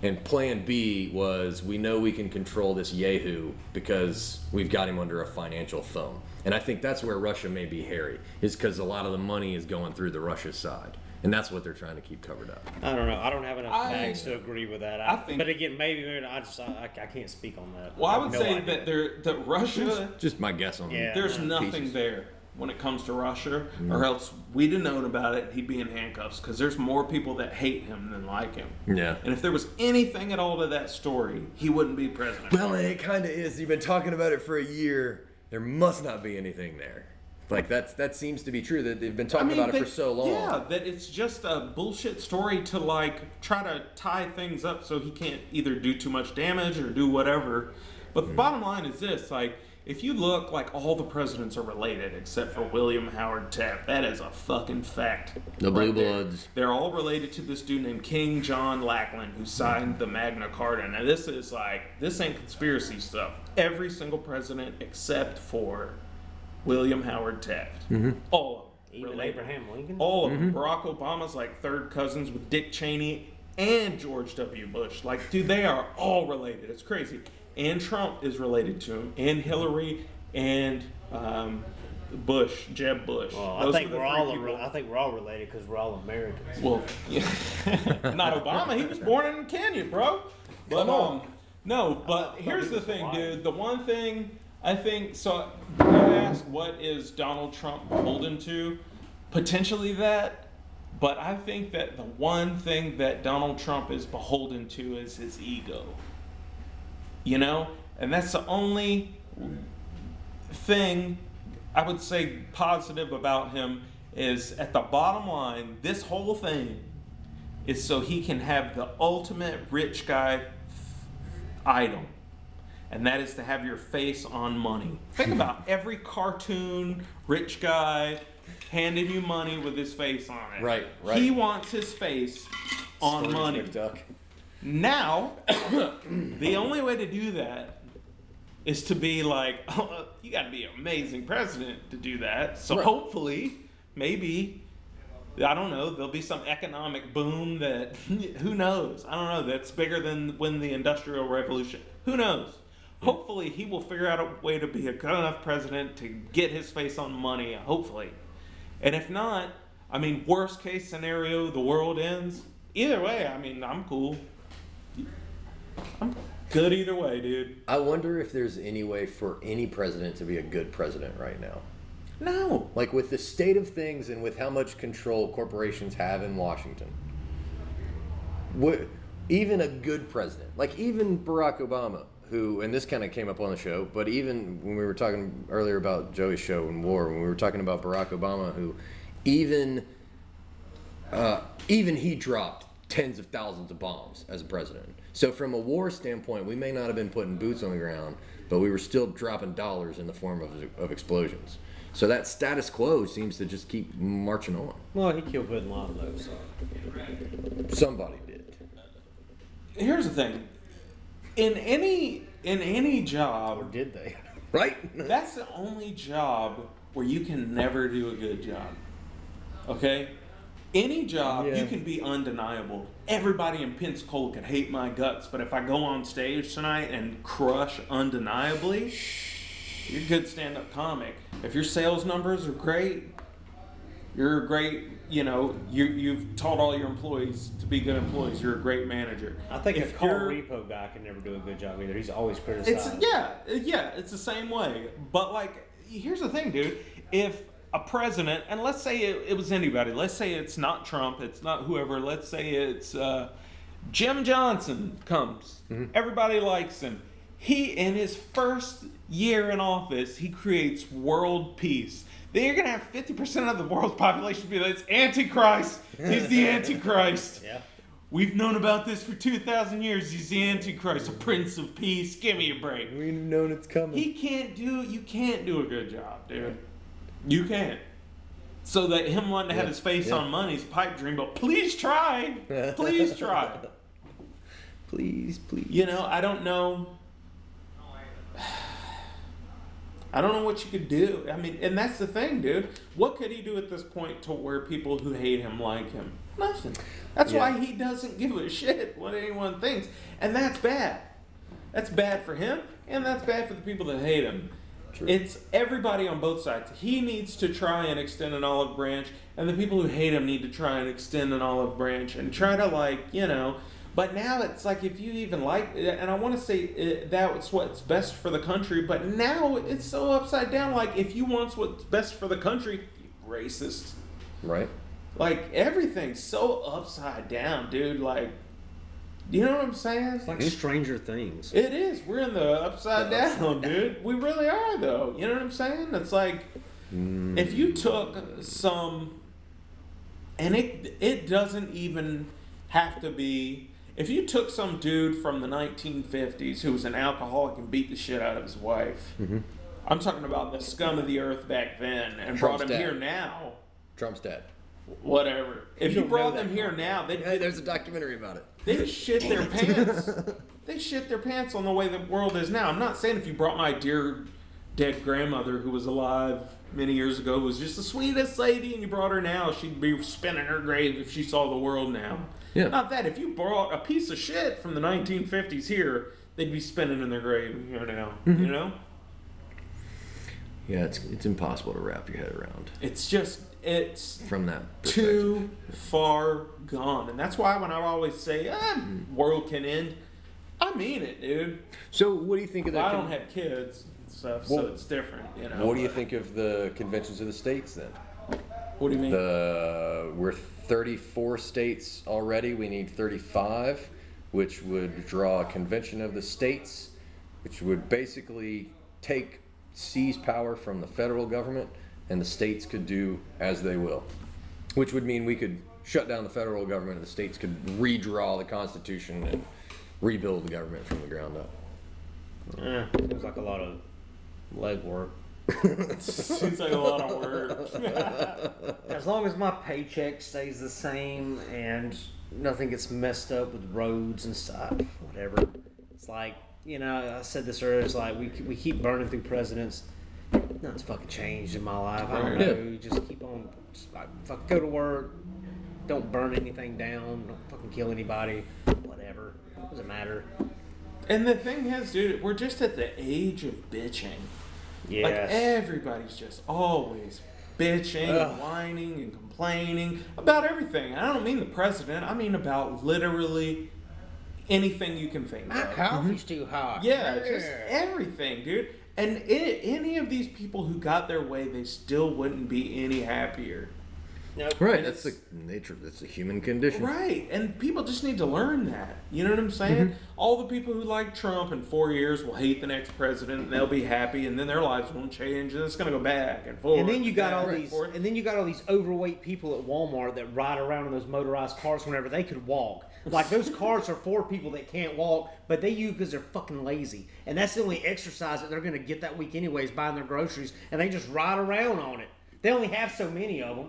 And plan B was we know we can control this Yahoo because we've got him under a financial thumb. And I think that's where Russia may be hairy, is because a lot of the money is going through the Russia side. And that's what they're trying to keep covered up. I don't know. I don't have enough I- facts to agree with that. I I, think- but again, maybe, maybe I just I, I can't speak on that. well, I have would no say idea. that there, that Russia, Just my guess on Yeah. there's Yeah. nothing Pieces. there when it comes to Russia, mm. or else we'd have known about it and he'd be in handcuffs, because there's more people that hate him than like him. Yeah. And if there was anything at all to that story, he wouldn't be president. Well, it kind of is. You've been talking about it for a year. There must not be anything there. Like that's that seems to be true. That they've been talking about it for so long. Yeah, that it's just a bullshit story to like try to tie things up so he can't either do too much damage or do whatever. But Mm-hmm. the bottom line is this: like, if you look, like all the presidents are related except for William Howard Taft. That is a fucking fact. The Blue there. Bloods. They're all related to this dude named King John Lackland who signed the Magna Carta. Now this is like this ain't conspiracy stuff. Every single president except for William Howard Taft. Mm-hmm. All of them. even related. Abraham Lincoln. All of them. Barack Obama's like third cousins with Dick Cheney and George W. Bush. Like, dude, they are all related. It's crazy. And Trump is related to him, and Hillary, and um, Bush, Jeb Bush. Well, I think are we're all people. I think we're all related because we're all Americans. Well, yeah. *laughs* not Obama. He was born in Kenya, bro. But Come on. um, no. But here's the thing, Hawaiian. dude. The one thing I think. So you ask what is Donald Trump beholden to? Potentially that. But I think that the one thing that Donald Trump is beholden to is his ego. You know, and that's the only thing I would say positive about him is at the bottom line, this whole thing is so he can have the ultimate rich guy item. And that is to have your face on money. Think about every cartoon rich guy handing you money with his face on it. Right, right. He wants his face on money. Now, *coughs* the only way to do that is to be like, oh, *laughs* you got to be an amazing president to do that. So Right. hopefully, maybe, I don't know, there'll be some economic boom that, *laughs* who knows? I don't know, that's bigger than when the Industrial Revolution. Who knows? Hopefully, he will figure out a way to be a good enough president to get his face on money, hopefully. And if not, I mean, worst case scenario, the world ends. Either way, I mean, I'm cool. I'm good either way, dude. I wonder if there's any way for any president to be a good president right now. No. Like with the state of things and with how much control corporations have in Washington. What, even a good president, like even Barack Obama, who, and this kind of came up on the show, but even when we were talking earlier about Joey's show and war, when we were talking about Barack Obama, who even, uh, even he dropped tens of thousands of bombs as a president. So from a war standpoint, we may not have been putting boots on the ground, but we were still dropping dollars in the form of, of explosions. So that status quo seems to just keep marching on. Well, he killed Bin Laden though, so Somebody did. Here's the thing. In any in any or job, did they? *laughs* Right? that's the only job where you can never do a good job. Okay? Any job, Yeah. you can be undeniable. Everybody in Pensacola could hate my guts, but if I go on stage tonight and crush undeniably, you're a good stand-up comic. If your sales numbers are great, you're a great. You know, you you've taught all your employees to be good employees. You're a great manager. I think if a car repo guy can never do a good job either. He's always criticized. It's yeah, yeah, it's the same way. But like, here's the thing, dude. If a president, and let's say it, it was anybody, let's say it's not Trump, it's not whoever, let's say it's uh, Jim Johnson comes, everybody likes him. He in his first year in office, he creates world peace. Then you're gonna have fifty percent of the world's population be like, it's Antichrist. He's the *laughs* Antichrist. yeah. We've known about this for 2,000 years. He's the Antichrist, a prince of peace. Give me a break. We've known it's coming. He can't do, you can't do a good job, dude. You can't. So that him wanting to have his face yeah. on money's pipe dream, but please try. *laughs* Please try. please, please. You know, I don't know. I don't know what you could do. I mean, and that's the thing, dude. What could he do at this point to where people who hate him like him? Nothing. That's Yeah. why he doesn't give a shit what anyone thinks. And that's bad. That's bad for him, and that's bad for the people that hate him. True. It's everybody on both sides. He needs to try and extend an olive branch, and the people who hate him need to try and extend an olive branch and try to, like, you know. But now it's like if you even like, and I want to say uh, that's what's best for the country, but now it's so upside down. Like, if you want what's best for the country, racist. Right? Like, everything's so upside down, dude. Like, you know what I'm saying? It's like Stranger Things. It is. We're in the upside The down, upside dude. We really are, though. You know what I'm saying? It's like if you took some, and it it doesn't even have to be. If you took some dude from the 1950s who was an alcoholic and beat the shit out of his wife, mm-hmm. I'm talking about the scum of the earth back then, and brought him dad. here now. Trump's dead. Whatever. If you don't brought them here part. now, they'd Hey, there's a documentary about it. they shit their *laughs* pants. They shit their pants on the way the world is now. I'm not saying if you brought my dear dead grandmother who was alive many years ago, who was just the sweetest lady, and you brought her now, she'd be spinning her grave if she saw the world now. Yeah. Not that. If you brought a piece of shit from the 1950s here, they'd be spinning in their grave here now. Mm-hmm. You know? Yeah, it's it's impossible to wrap your head around It's just, it's from that too far gone. And that's why when I always say, ah, world can end, I mean it, dude. So, what do you think of that? I don't have kids and stuff, Well, so it's different, you know. what do you think of the conventions of the states then? What do you mean? The we're 34 states already. We need 35, which would draw a convention of the states, which would basically take seize power from the federal government, and the states could do as they will, which would mean we could shut down the federal government, and the states could redraw the constitution and rebuild the government from the ground up. Eh, seems like a lot of legwork. Seems like a lot of work. *laughs* As long as my paycheck stays the same and nothing gets messed up with roads and stuff, whatever. It's like, you know, I said this earlier, it's like we, we keep burning through presidents. Nothing's fucking changed in my life. I don't know. Just keep on, just like, fucking go to work. Don't burn anything down. Don't fucking kill anybody. Whatever. Doesn't matter. and the thing is, dude, we're just at the age of bitching. Yes. Like everybody's just always bitching and whining and complaining about everything. I don't mean the president. I mean about literally anything you can think my of. coffee's mm-hmm. too hot. Yeah, just everything, dude. And i any of these people who got their way, they still wouldn't be any happier. Nope. Right, that's the it's- nature. That's the human condition. Right, and people just need to learn that. You know what I'm saying? Mm-hmm. All the people who like Trump in four years will hate the next president, and they'll be happy, and then their lives won't change, and it's going to go back and forth. And then you got back all and these, forth. and then you got all these overweight people at Walmart that ride around in those motorized cars whenever they could walk. Like those cars are for people that can't walk, but they use because they're fucking lazy, and that's the only exercise that they're gonna get that week anyways, buying their groceries, and they just ride around on it. They only have so many of them.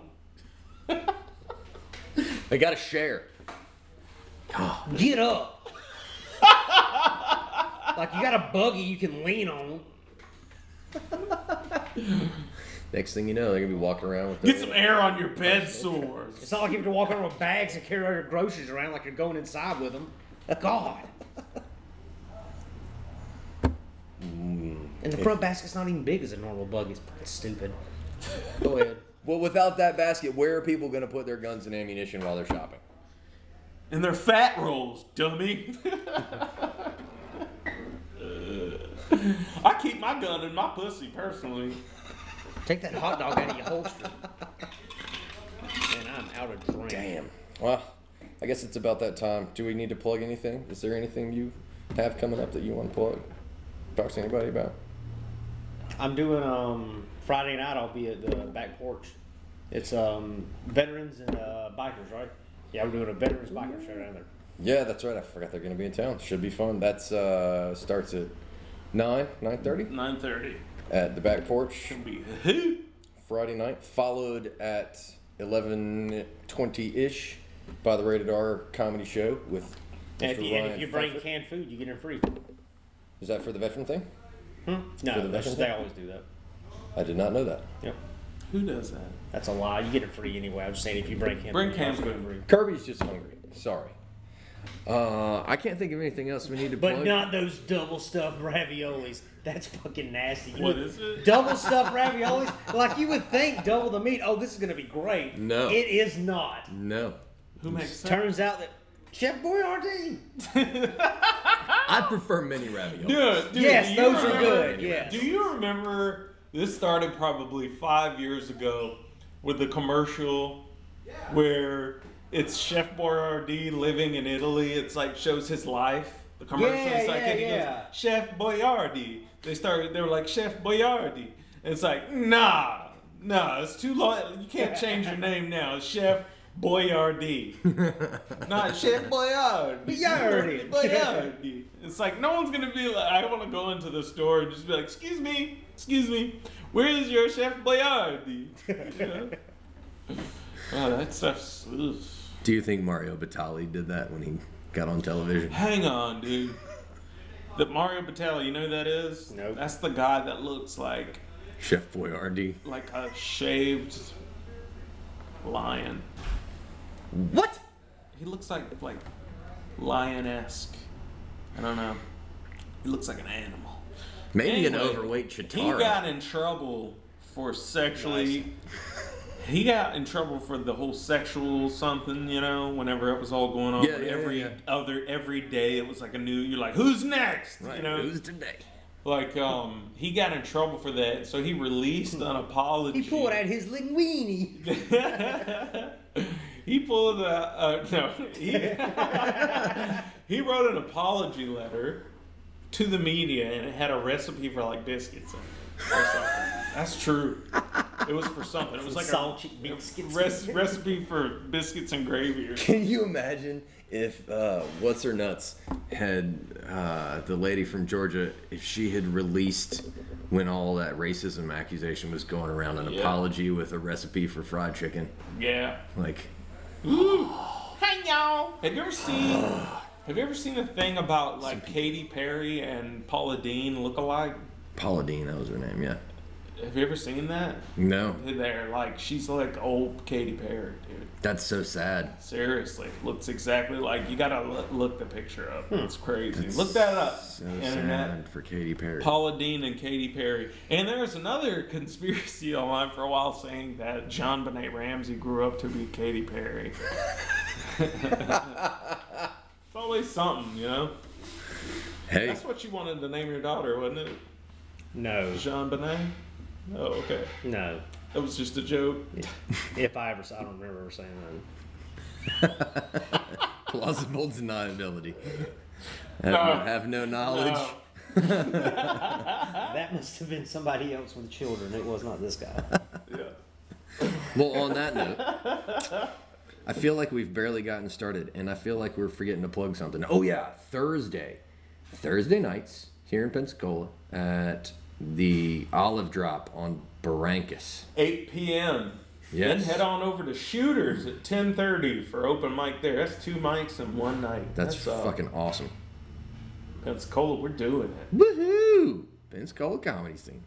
They got to share. Get up. like you got a buggy you can lean on. Next thing you know, they're gonna be walking around with Get some air on your bed sores. It's not like you have to walk around with bags and carry all your groceries around like you're going inside with them. God. Mm. And the front basket's not even big as a normal buggy. It's fucking stupid. Go ahead. Well, without that basket, where are people gonna put their guns and ammunition while they're shopping? And they're fat rolls, dummy. *laughs* I keep my gun in my pussy personally. Take that hot dog out of your holster. Man, I'm out of drink. Damn. Well, I guess it's about that time. Do we need to plug anything? Is there anything you have coming up that you want to plug? Talk to anybody about? I'm doing um Friday night. I'll be at the back porch. It's um veterans and uh, bikers, right? Yeah, we're doing a veterans biker show down there. Yeah, that's right. I forgot they're gonna be in town. Should be fun. That's uh starts at nine, nine thirty Nine thirty. at the back porch Can be a. Friday night, followed at eleven twenty ish by the Rated R comedy show with. And if Mr. you, and Ryan if you bring Pfeiffer. canned food, you get it free. Is that for the veteran thing? Hmm? For the No, that's, veteran they thing? always do that. I did not know that. Yep. Who does that? That's a lie. You get it free anyway. I'm just saying if you bring canned Bring food, canned you get it food. free. Kirby's just hungry. Sorry. Uh, I can't think of anything else we need to But plug. not those double stuffed raviolis. That's fucking nasty. You What would- is it? Double stuffed raviolis? like you would think double the meat. Oh, this is gonna be great. No. It is not. No. Who makes that? Turns out that Chef Boyardee. *laughs* I prefer mini ravioli. Dude, dude, Yes, do you those are remember- good, yes. Do you remember this started probably five years ago with the commercial where it's Chef Boyardee living in Italy? It's like shows his life. The commercial Yeah, is like yeah, and he yeah. goes, Chef Boyardee. They started they were like Chef Boyardee. And it's like, nah, nah, it's too long. You can't *laughs* change your name now. It's Chef Boyardee. *laughs* Not Chef Boyardee. Boyardee. *laughs* Boyardee. It's like no one's gonna be like, I want to go into the store and just be like, excuse me, excuse me, where is your Chef Boyardee? You know? oh, that stuff's. ugh. Do you think Mario Batali did that when he got on television? Hang on, dude. The Mario Batali, you know who that is? Nope. That's the guy that looks like Chef Boyardee. like a shaved lion. What? He looks like like lion-esque. I don't know. He looks like an animal. Maybe an overweight overweight He got in trouble for sexually. *laughs* He got in trouble for the whole sexual something, you know, whenever it was all going on. Yeah, yeah, every yeah. other every day it was like a new you're like, who's next? Right, You know? Who's today? Like um he got in trouble for that, so he released an *laughs* apology. He pulled out his linguini. *laughs* he pulled a uh, no. He, he wrote an apology letter to the media, and it had a recipe for like biscuits. In it or *laughs* something. That's true. It was for something. It was like Salty a, biscuits. res- recipe for biscuits and gravy. Or. Can you imagine if uh, what's her nuts had uh, the lady from Georgia if she had released when all that racism accusation was going around an Yeah. apology with a recipe for fried chicken? Yeah. Like, Ooh. *gasps* Hey y'all. Have you ever seen? *sighs* *sighs* Have you ever seen a thing about like Katy Perry and Paula Deen look alike? Paula Deen, that was her name, yeah. Have you ever seen that? No, They're like she's like old Katy Perry, dude. that's so sad. Seriously, looks exactly like you gotta look, look the picture up. Hmm. It's crazy. look that up. So Internet. sad for Katy Perry. Paula Deen and Katy Perry. And there's another *laughs* conspiracy online for a while saying that JonBenét Ramsey grew up to be Katy Perry. *laughs* *laughs* it's always something, you know. hey, That's what you wanted to name your daughter, wasn't it? No, Jean Benet. Oh, okay. no. That was just a joke. If I ever, I don't remember ever saying that. *laughs* plausible deniability. *laughs* Have, No. have no knowledge. No. *laughs* That must have been somebody else with children. It was not this guy. Yeah. Well, on that note, I feel like we've barely gotten started, and I feel like we're forgetting to plug something. Oh yeah, Thursday, Thursday nights here in Pensacola at the Olive Drop on Barrancas. 8 p.m. Yes. Then head on over to Shooters at 10:30 for open mic there. That's two mics in one night. That's, uh, fucking awesome. Pensacola. We're doing it. Woohoo! Pensacola comedy scene.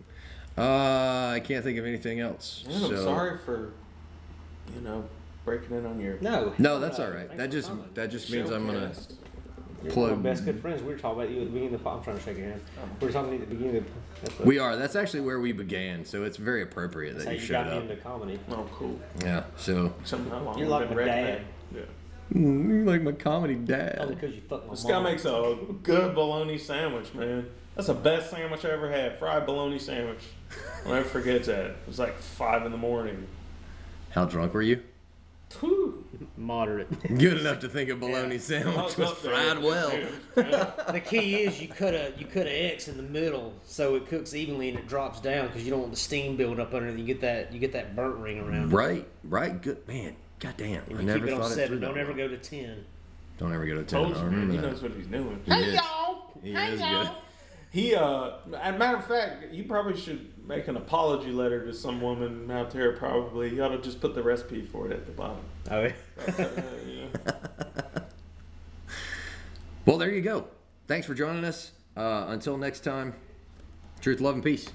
Uh, I can't think of anything else. Man, I'm sorry for, you know, breaking in on your No. No, that's all right. That just coming. that just means I'm gonna showcast. You're one of plug. my best good friends. We were talking about you at the beginning of the. po- I'm trying to shake your hand. We were talking at the beginning of the. That's, We are. That's actually where we began, so it's very appropriate that's that how you you showed got me up. into comedy. Oh, cool. Yeah. So Somehow long You're like been my recommended. dad. Yeah. Mm, you like my comedy dad. Only because you fucked my This mom. guy makes a good bologna sandwich, man. That's the best sandwich I ever had. Fried bologna sandwich. I'll never forget that. It was like five in the morning. How drunk were you? Whew. moderate. *laughs* Good enough to think a bologna I sandwich was fried well. *laughs* Yeah. the key is you cut a you cut a X in the middle so it cooks evenly and it drops down because you don't want the steam building up under underneath. You get that you get that burnt ring around. it. Right. Right. Good man. God damn. And I you never keep it on thought it seven. through. Don't ever go to ten. Don't ever go to ten. Told I you, man. remember He that. knows what he's doing. He is. He is good. He, uh, as a matter of fact, you probably should make an apology letter to some woman out there. Probably, you ought to just put the recipe for it at the bottom. Oh, *laughs* yeah. Well, there you go. Thanks for joining us. Uh, until next time, truth, love, and peace.